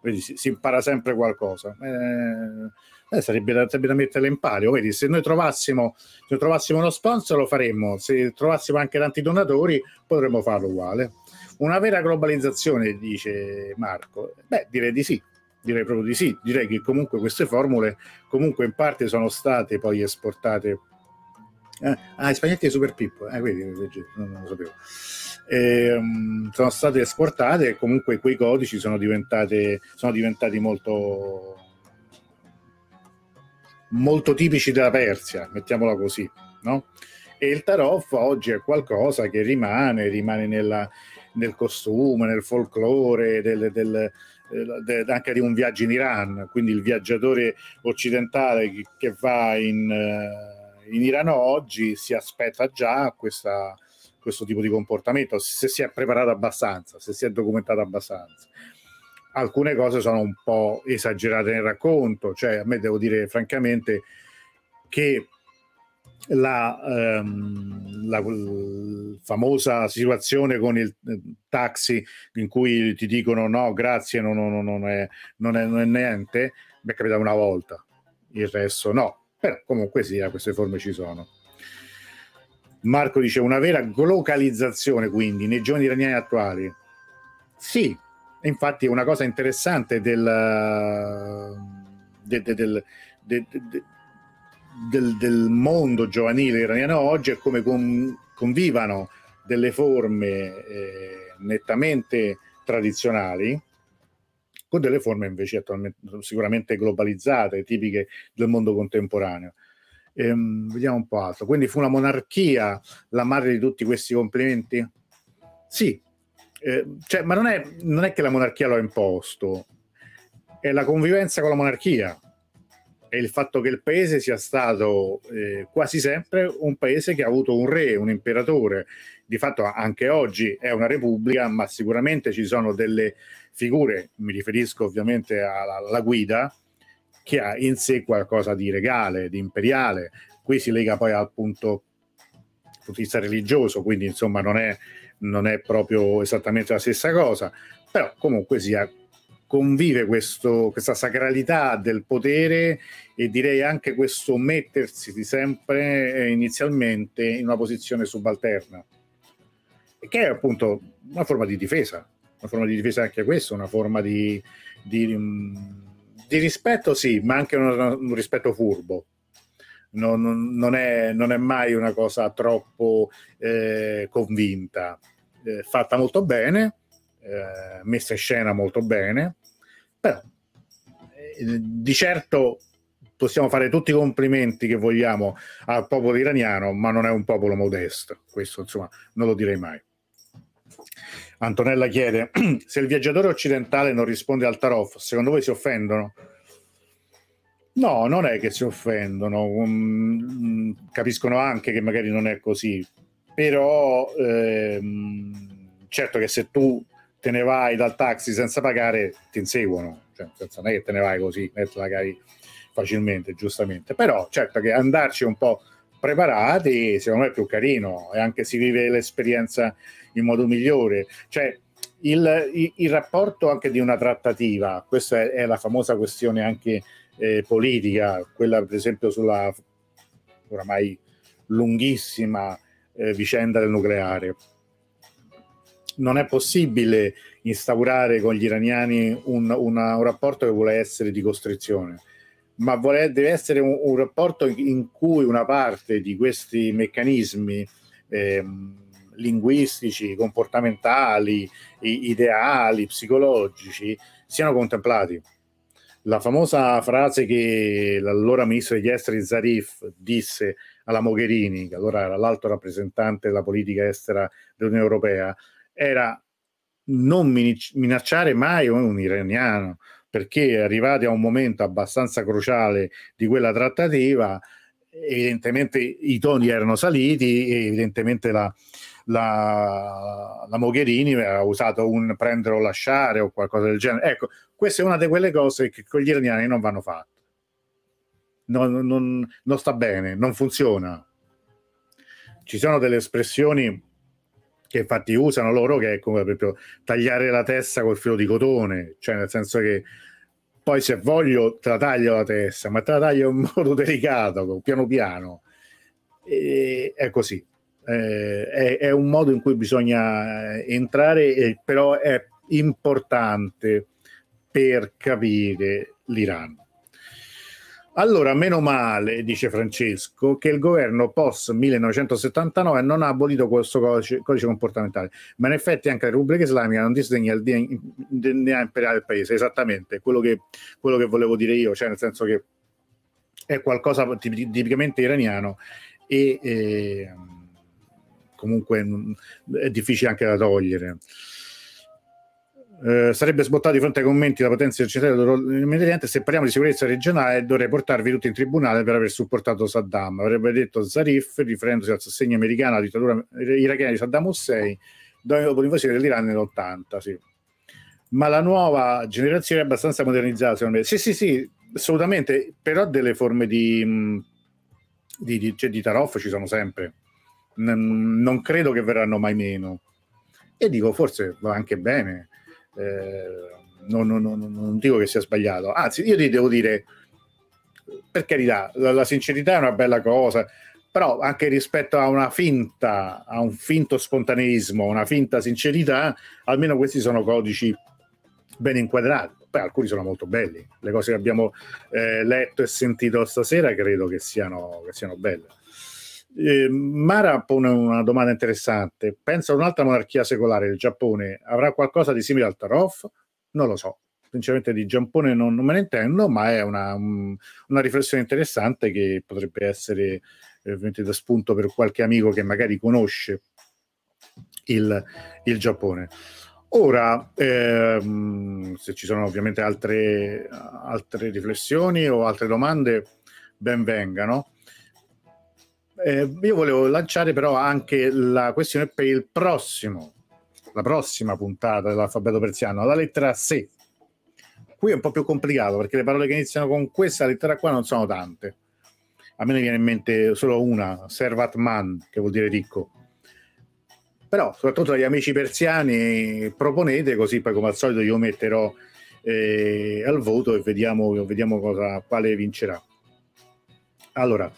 vedi, si, si, impara sempre qualcosa. Eh, eh, sarebbe, da, sarebbe da metterla in pari. Vedi, se noi trovassimo, se trovassimo uno sponsor lo faremmo, se trovassimo anche tanti donatori potremmo farlo uguale. Una vera globalizzazione, dice Marco. Beh, direi di sì. Direi proprio di sì. Direi che comunque queste formule comunque in parte sono state poi esportate. Eh, ah, spagnetti di Super Pippo, eh, quindi, non, non lo sapevo. Eh, sono state esportate e comunque quei codici sono, sono diventati molto molto tipici della Persia, mettiamola così, no? E il tarot oggi è qualcosa che rimane, rimane nella, nel costume, nel folklore, del, del, del, anche di un viaggio in Iran, quindi il viaggiatore occidentale che, va in, eh, in, Iran oggi si aspetta già questa, questo tipo di comportamento, se si è preparato abbastanza, se si è documentato abbastanza alcune cose sono un po' esagerate nel racconto, cioè a me devo dire francamente che la, ehm, la famosa situazione con il taxi in cui ti dicono no grazie non, non, non, è, non, è, è niente, mi è capitato una volta, il resto no, però comunque sia queste forme ci sono. Marco dice una vera globalizzazione quindi nei giovani iraniani attuali. Sì, infatti una cosa interessante del, del, del, del mondo giovanile iraniano oggi è come con, convivano delle forme eh, nettamente tradizionali con delle forme invece attualmente sicuramente globalizzate, tipiche del mondo contemporaneo. Ehm, vediamo un po' altro. Quindi fu una monarchia la madre di tutti questi complimenti? Sì, eh, cioè, ma non è, non è che la monarchia lo ha imposto, è la convivenza con la monarchia è il fatto che il paese sia stato eh, quasi sempre un paese che ha avuto un re, un imperatore. Di fatto anche oggi è una repubblica, ma sicuramente ci sono delle figure, mi riferisco ovviamente alla, alla guida, che ha in sé qualcosa di regale, di imperiale. Qui si lega poi al punto, punto di vista religioso, quindi insomma non è non è proprio esattamente la stessa cosa, però comunque sia convive questo, questa sacralità del potere e direi anche questo mettersi sempre eh, inizialmente in una posizione subalterna, che è appunto una forma di difesa, una forma di difesa anche questo, una forma di, di, di rispetto sì, ma anche un, un rispetto furbo non, non, è, non, è, mai una cosa troppo eh, convinta, eh, fatta molto bene, eh, messa in scena molto bene, però eh, di certo possiamo fare tutti i complimenti che vogliamo al popolo iraniano, ma non è un popolo modesto, questo insomma non lo direi mai. Antonella chiede [CLEARS THROAT] se il viaggiatore occidentale non risponde al tarot, secondo voi si offendono? No, non è che si offendono, um, capiscono anche che magari non è così, però ehm, certo che se tu te ne vai dal taxi senza pagare ti inseguono, cioè, non è che te ne vai così, magari facilmente, giustamente, però certo che andarci un po' preparati secondo me è più carino e anche si vive l'esperienza in modo migliore, cioè il, il, il rapporto anche di una trattativa, questa è, è la famosa questione anche eh, politica, quella per esempio sulla oramai lunghissima eh, vicenda del nucleare. Non è possibile instaurare con gli iraniani un, una, un rapporto che vuole essere di costrizione, ma vuole, deve essere un, un, rapporto in cui una parte di questi meccanismi eh, linguistici, comportamentali, ideali, psicologici siano contemplati. La famosa frase che l'allora ministro degli esteri Zarif disse alla Mogherini, che allora era l'alto rappresentante della politica estera dell'Unione Europea, era non minacciare mai un iraniano, perché arrivati a un momento abbastanza cruciale di quella trattativa, evidentemente i toni erano saliti e evidentemente la, la, la Mogherini aveva usato un prendere o lasciare o qualcosa del genere. Ecco, questa è una di quelle cose che con gli iraniani non vanno fatte. Non, non, non sta bene, non funziona. Ci sono delle espressioni che infatti usano loro che è come per esempio tagliare la testa col filo di cotone, cioè nel senso che poi se voglio te la taglio la testa, ma te la taglio in [LAUGHS] modo delicato, piano piano. E è così. Eh, è, è, un modo in cui bisogna eh, entrare, però è importante per capire l'Iran. Allora, meno male, dice Francesco, che il governo post 1979 non ha abolito questo codice, codice comportamentale, ma in effetti anche la Repubblica Islamica non disdegna il DNA imperiale del paese, esattamente quello che, quello che volevo dire io, cioè nel senso che è qualcosa tipicamente iraniano e eh, comunque è difficile anche da togliere. Eh, sarebbe sbottato di fronte ai commenti da potenza eccetera immediatamente se parliamo di sicurezza regionale dovrei portarvi tutti in tribunale per aver supportato Saddam. Avrebbe detto Zarif riferendosi al sostegno americano alla dittatura irachena di Saddam Hussein dopo l'invasione dell'Iran nell'80 sì. ma la nuova generazione è abbastanza modernizzata secondo me. Sì sì sì assolutamente però delle forme di di, di, cioè, di taroff ci sono sempre. Non credo che verranno mai meno. E dico forse va anche bene non, non, non, non, dico che sia sbagliato, anzi io ti devo dire, per carità, la, la, sincerità è una bella cosa, però anche rispetto a una finta, a un finto spontaneismo, una finta sincerità, almeno questi sono codici ben inquadrati. Poi alcuni sono molto belli, le cose che abbiamo eh, letto e sentito stasera credo che siano, che siano belle. Eh, Mara pone una domanda interessante. Pensa a un'altra monarchia secolare, il Giappone, avrà qualcosa di simile al Tarof? Non lo so. Sinceramente di Giappone non, non me ne intendo, ma è una, un, una, riflessione interessante che potrebbe essere ovviamente da spunto per qualche amico che magari conosce il, il Giappone. Ora, ehm, se ci sono ovviamente altre, altre riflessioni o altre domande, ben vengano. Eh, io volevo lanciare però anche la questione per il prossimo, la prossima puntata dell'alfabeto persiano, la lettera S. Qui è un po' più complicato perché le parole che iniziano con questa lettera qua non sono tante. A me ne viene in mente solo una, Servat Man, che vuol dire ricco. Però, soprattutto agli amici persiani, proponete così poi come al solito io metterò eh, al voto e vediamo, vediamo cosa, quale vincerà. Allora,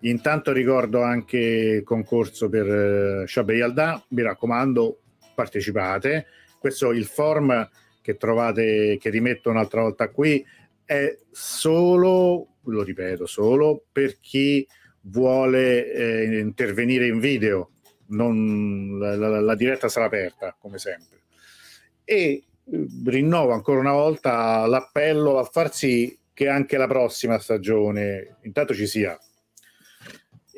Intanto ricordo anche il concorso per eh, Shabei Alda, mi raccomando, partecipate. Questo il form che trovate, che rimetto un'altra volta qui, è solo, lo ripeto, solo per chi vuole eh, intervenire in video. Non, la, la, la, diretta sarà aperta, come sempre. E eh, rinnovo ancora una volta l'appello a far sì che anche la prossima stagione intanto ci sia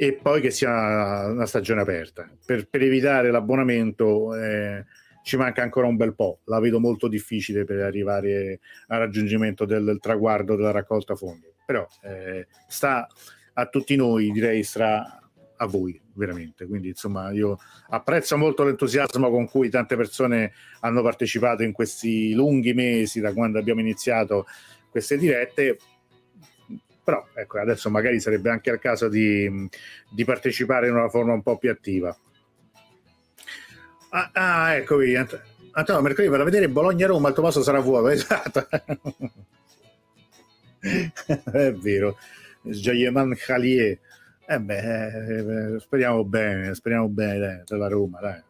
e poi che sia una stagione aperta. Per, per evitare l'abbonamento eh, ci manca ancora un bel po', la vedo molto difficile per arrivare al raggiungimento del, del traguardo della raccolta fondi, però eh, sta a tutti noi, direi, sta a voi veramente. Quindi insomma io apprezzo molto l'entusiasmo con cui tante persone hanno partecipato in questi lunghi mesi da quando abbiamo iniziato queste dirette però ecco, adesso magari sarebbe anche il caso di, di partecipare in una forma un po' più attiva. Ah, ah eccovi, Antonio, mercoledì vado a vedere Bologna-Roma, il tuo passo sarà vuoto, [LAUGHS] esatto. È vero, Jayeman Khalier. Eh beh, eh, speriamo bene, speriamo bene dai, della Roma, dai.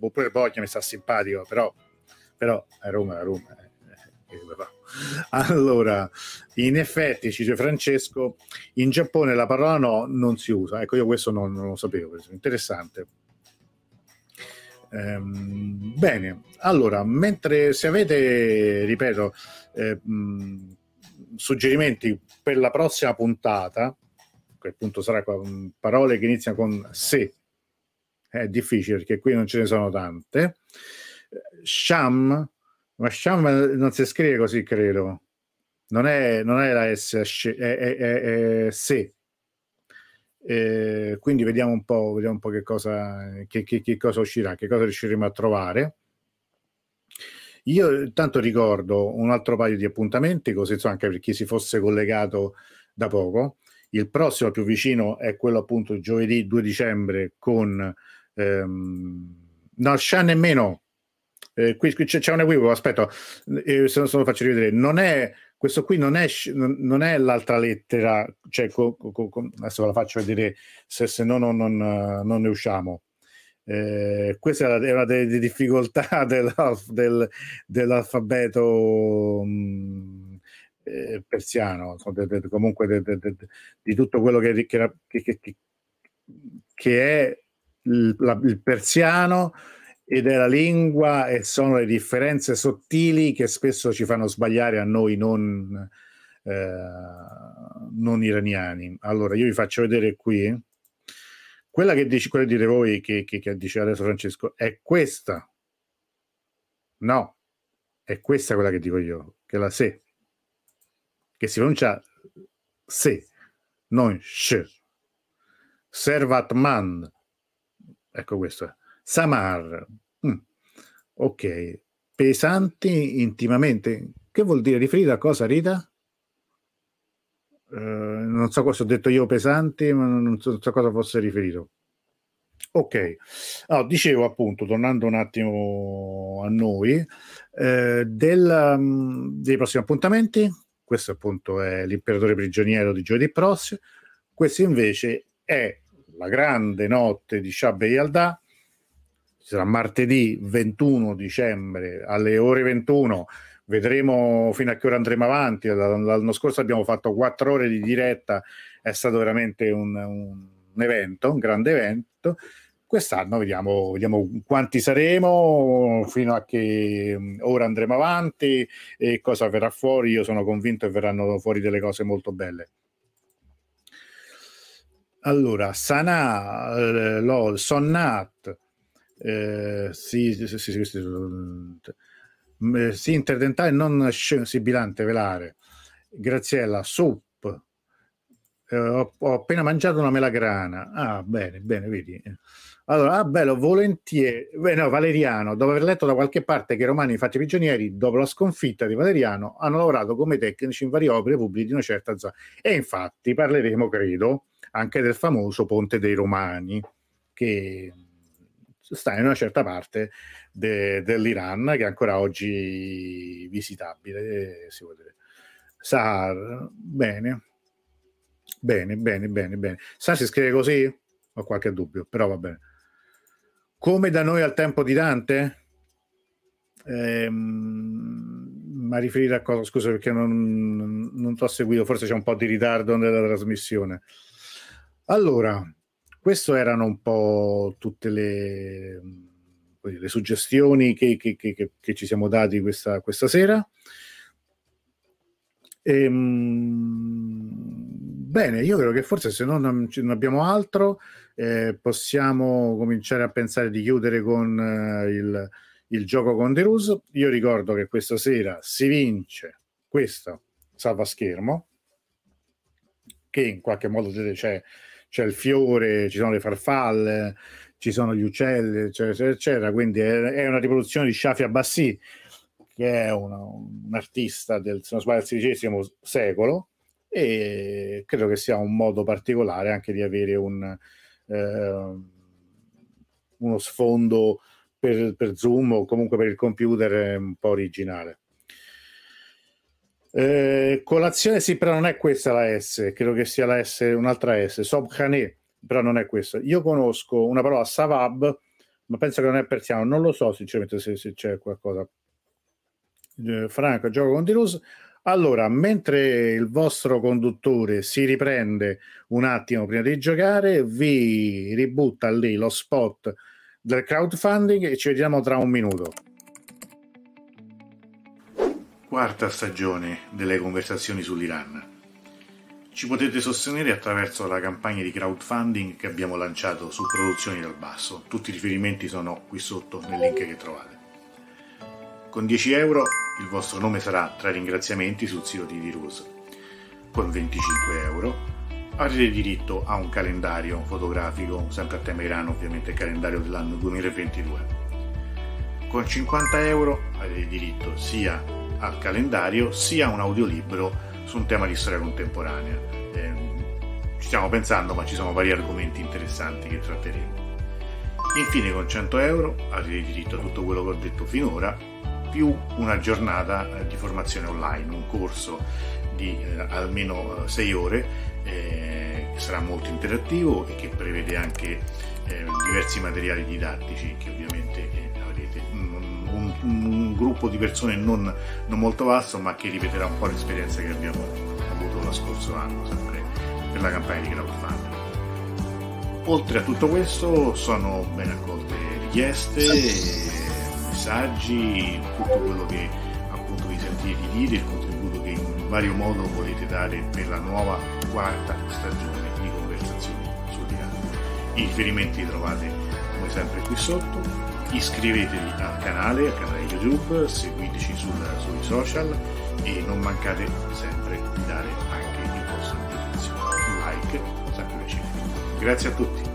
Oppure Bologna mi sta simpatico, però, però è Roma, è Roma. Eh. Allora, in effetti, dice Francesco, in Giappone la parola no non si usa. Ecco, io questo non, non lo sapevo, interessante. Ehm, bene, allora, mentre se avete, ripeto, eh, mh, suggerimenti per la prossima puntata, che appunto sarà con parole che iniziano con se, è difficile perché qui non ce ne sono tante. Sham, ma Sham non si scrive così, credo. Non è, non è la S, è, è, è, è se. Eh, quindi vediamo un po', vediamo un po che, cosa, che, che, che cosa uscirà, che cosa riusciremo a trovare. Io intanto ricordo un altro paio di appuntamenti, così so, anche per chi si fosse collegato da poco. Il prossimo più vicino è quello appunto giovedì 2 dicembre con ehm, no, Shan nemmeno. Eh, qui, qui c'è, un equivoco, aspetta, eh, se, se lo faccio rivedere, non è questo qui non è, non è l'altra lettera, cioè, co, co, co, adesso ve la faccio vedere se, se no non, non, non ne usciamo. Eh, questa è una delle difficoltà [LAUGHS] dell'alf, del, dell'alfabeto mh, eh, persiano, de, de, comunque de, di tutto quello che, che, che, che è il, la, il persiano ed è la lingua e sono le differenze sottili che spesso ci fanno sbagliare a noi non, eh, non iraniani. Allora, io vi faccio vedere qui. Quella che, dice, quella dite voi, che, che, che dice adesso Francesco, è questa. No, è questa quella che dico io, che è la se, che si pronuncia se, non sh. Servatman, ecco questo. Samar, mm. ok, pesanti intimamente, che vuol dire? Riferito a cosa Rita? Uh, non so cosa ho detto io pesanti, ma non so, non so cosa fosse riferito. Ok, allora, dicevo appunto, tornando un attimo a noi, eh, del, um, dei prossimi appuntamenti, questo appunto è l'imperatore prigioniero di giovedì prossimo, questo invece è la grande notte di Shabbat Yalda, sarà martedì 21 dicembre alle ore 21 vedremo fino a che ora andremo avanti. L'anno scorso abbiamo fatto quattro ore di diretta. È stato veramente un, un evento un grande evento. Quest'anno vediamo, vediamo quanti saremo fino a che ora andremo avanti e cosa verrà fuori. Io sono convinto che verranno fuori delle cose molto belle. Allora Sana eh, LOL Sonnat eh, sì, sì, sì, sì, sì, sì, interdentale non sibilante velare. Graziella, soup. Eh, ho, ho, appena mangiato una melagrana. Ah, bene, bene, vedi. Allora, ah, bello, volentieri. Beh, no, Valeriano, dopo aver letto da qualche parte che i romani fatti prigionieri, dopo la sconfitta di Valeriano, hanno lavorato come tecnici in varie opere pubbliche di una certa zona. E infatti parleremo, credo, anche del famoso Ponte dei Romani, che sta in una certa parte de, dell'Iran che è ancora oggi visitabile. Si può dire. Sahar, bene, bene, bene, bene, bene. Sahar si scrive così? Ho qualche dubbio, però va bene. Come da noi al tempo di Dante? Ehm, ma riferire a cosa? Scusa perché non, non ti ho seguito, forse c'è un po' di ritardo nella trasmissione. Allora, queste erano un po' tutte le, le suggestioni che, che, che, che, ci siamo dati questa, questa sera. Ehm, bene, io credo che forse se non, non abbiamo altro eh, possiamo cominciare a pensare di chiudere con eh, il, il, gioco con The Ruse. Io ricordo che questa sera si vince questo salvaschermo che in qualche modo c'è c'è il fiore, ci sono le farfalle, ci sono gli uccelli, eccetera, eccetera. Quindi è, una riproduzione di Shafi Abbassi, che è una, un artista del, XVI secolo, e credo che sia un modo particolare anche di avere un, eh, uno sfondo per, per Zoom o comunque per il computer un po' originale. Eh, colazione sì, però non è questa la S, credo che sia la S, un'altra S, Sobkhane, però non è questa. Io conosco una parola Savab, ma penso che non è persiano, non lo so sinceramente se, se c'è qualcosa. Eh, Franco, gioco con Dilus. Allora, mentre il vostro conduttore si riprende un attimo prima di giocare, vi ributta lì lo spot del crowdfunding e ci vediamo tra un minuto. Quarta stagione delle conversazioni sull'Iran. Ci potete sostenere attraverso la campagna di crowdfunding che abbiamo lanciato su Produzioni dal Basso. Tutti i riferimenti sono qui sotto nel link che trovate. Con 10 euro il vostro nome sarà tra i ringraziamenti sul sito di Dirus. Con 25 euro avrete diritto a un calendario fotografico, sempre a tema Irano, ovviamente calendario dell'anno 2022. Con 50 euro avrete diritto sia al calendario sia un audiolibro su un tema di storia contemporanea. Eh, ci stiamo pensando, ma ci sono vari argomenti interessanti che tratteremo. Infine, con 100 euro avrete diritto a tutto quello che ho detto finora, più una giornata eh, di formazione online, un corso di eh, almeno 6 eh, ore eh, che sarà molto interattivo e che prevede anche eh, diversi materiali didattici che ovviamente un, gruppo di persone non, non, molto vasto ma che ripeterà un po' l'esperienza che abbiamo avuto lo scorso anno sempre per la campagna di crowdfunding. Oltre a tutto questo sono ben accolte richieste, messaggi, tutto quello che appunto vi sentite di dire, il contributo che in vario modo volete dare per la nuova quarta stagione di conversazioni sul dialogo. I riferimenti li trovate come sempre qui sotto iscrivetevi al canale, al canale YouTube, seguiteci sul, sui social e non mancate sempre di dare anche il vostro giudizio. Un like, sempre piacere. Grazie a tutti.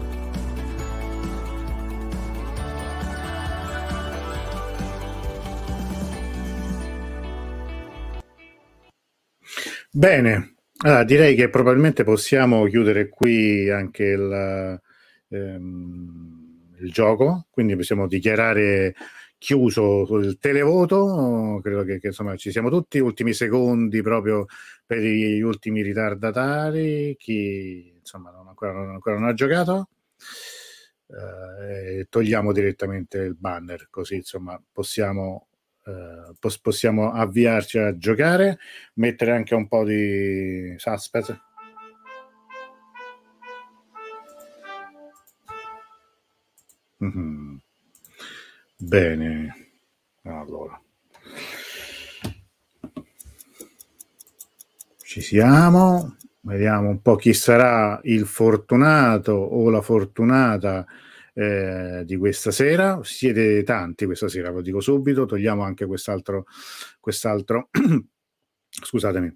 Bene, allora, direi che probabilmente possiamo chiudere qui anche il... Ehm, il gioco, quindi possiamo dichiarare chiuso il televoto, credo che, che, insomma ci siamo tutti, ultimi secondi proprio per gli ultimi ritardatari, chi insomma non ancora, non, ancora non ha giocato, eh, togliamo direttamente il banner così insomma possiamo, pos- possiamo avviarci a giocare, mettere anche un po' di suspense Mm-hmm. Bene, allora. Ci siamo, vediamo un po' chi sarà il fortunato o la fortunata eh, di questa sera. Siete tanti questa sera, lo dico subito, togliamo anche quest'altro, quest'altro [CLEARS THROAT] scusatemi,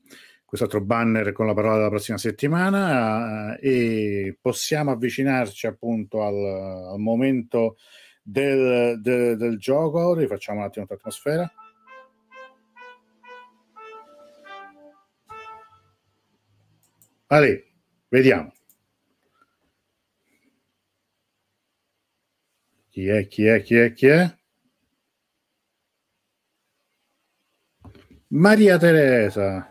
quest'altro banner con la parola della prossima settimana eh, e possiamo avvicinarci appunto al, al momento del, del, del, gioco. Rifacciamo un attimo l'atmosfera. Allora, vediamo. Chi è, chi è, chi è, chi è? Maria Teresa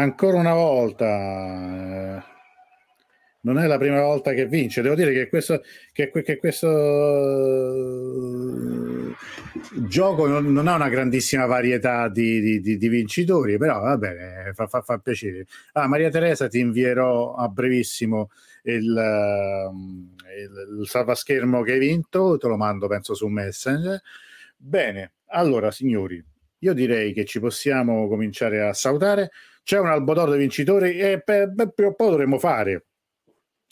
ancora una volta eh, non è la prima volta che vince. Devo dire che questo, che, che questo uh, gioco non, non, ha una grandissima varietà di, di, di vincitori, però va bene, fa, fa, fa, piacere. Ah, Maria Teresa, ti invierò a brevissimo il, uh, il, il salvaschermo che hai vinto, te lo mando penso su Messenger. Bene, allora signori, io direi che ci possiamo cominciare a salutare c'è un albo d'oro dei vincitori e per, per, o poi dovremmo fare.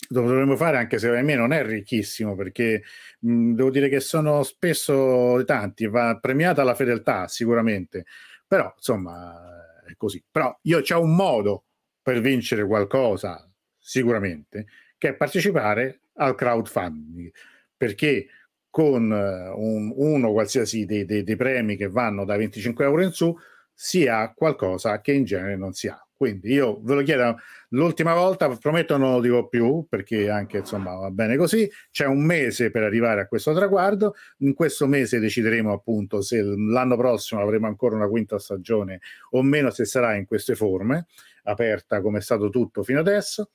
Dovremmo fare anche se per me non è ricchissimo perché mh, devo dire che sono spesso tanti va premiata la fedeltà sicuramente. Però insomma è così. Però io c'è un modo per vincere qualcosa sicuramente che è partecipare al crowdfunding. Perché con un, uno qualsiasi dei, dei, dei premi che vanno da 25 euro in su si ha qualcosa che in genere non si ha. Quindi io ve lo chiedo l'ultima volta, prometto non lo dico più perché anche insomma va bene così. C'è un mese per arrivare a questo traguardo. In questo mese decideremo appunto se l'anno prossimo avremo ancora una quinta stagione o meno, se sarà in queste forme, aperta come è stato tutto fino adesso.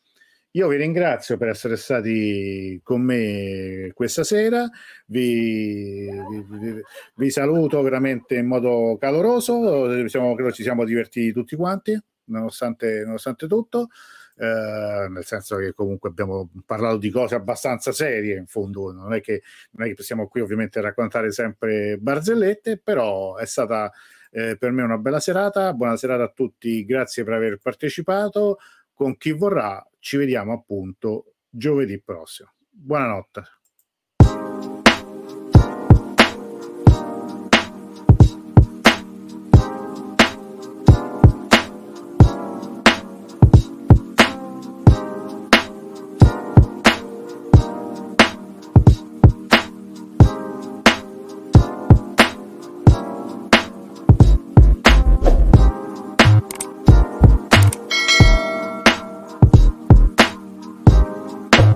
Io vi ringrazio per essere stati con me questa sera, vi, vi, vi saluto veramente in modo caloroso, siamo, credo ci siamo divertiti tutti quanti, nonostante, nonostante tutto. eh, nel senso che comunque abbiamo parlato di cose abbastanza serie, in fondo, non è che, non è che possiamo qui ovviamente raccontare sempre barzellette, però è stata eh, per me una bella serata, buona serata a tutti, grazie per aver partecipato, con chi vorrà ci vediamo appunto giovedì prossimo. Buonanotte.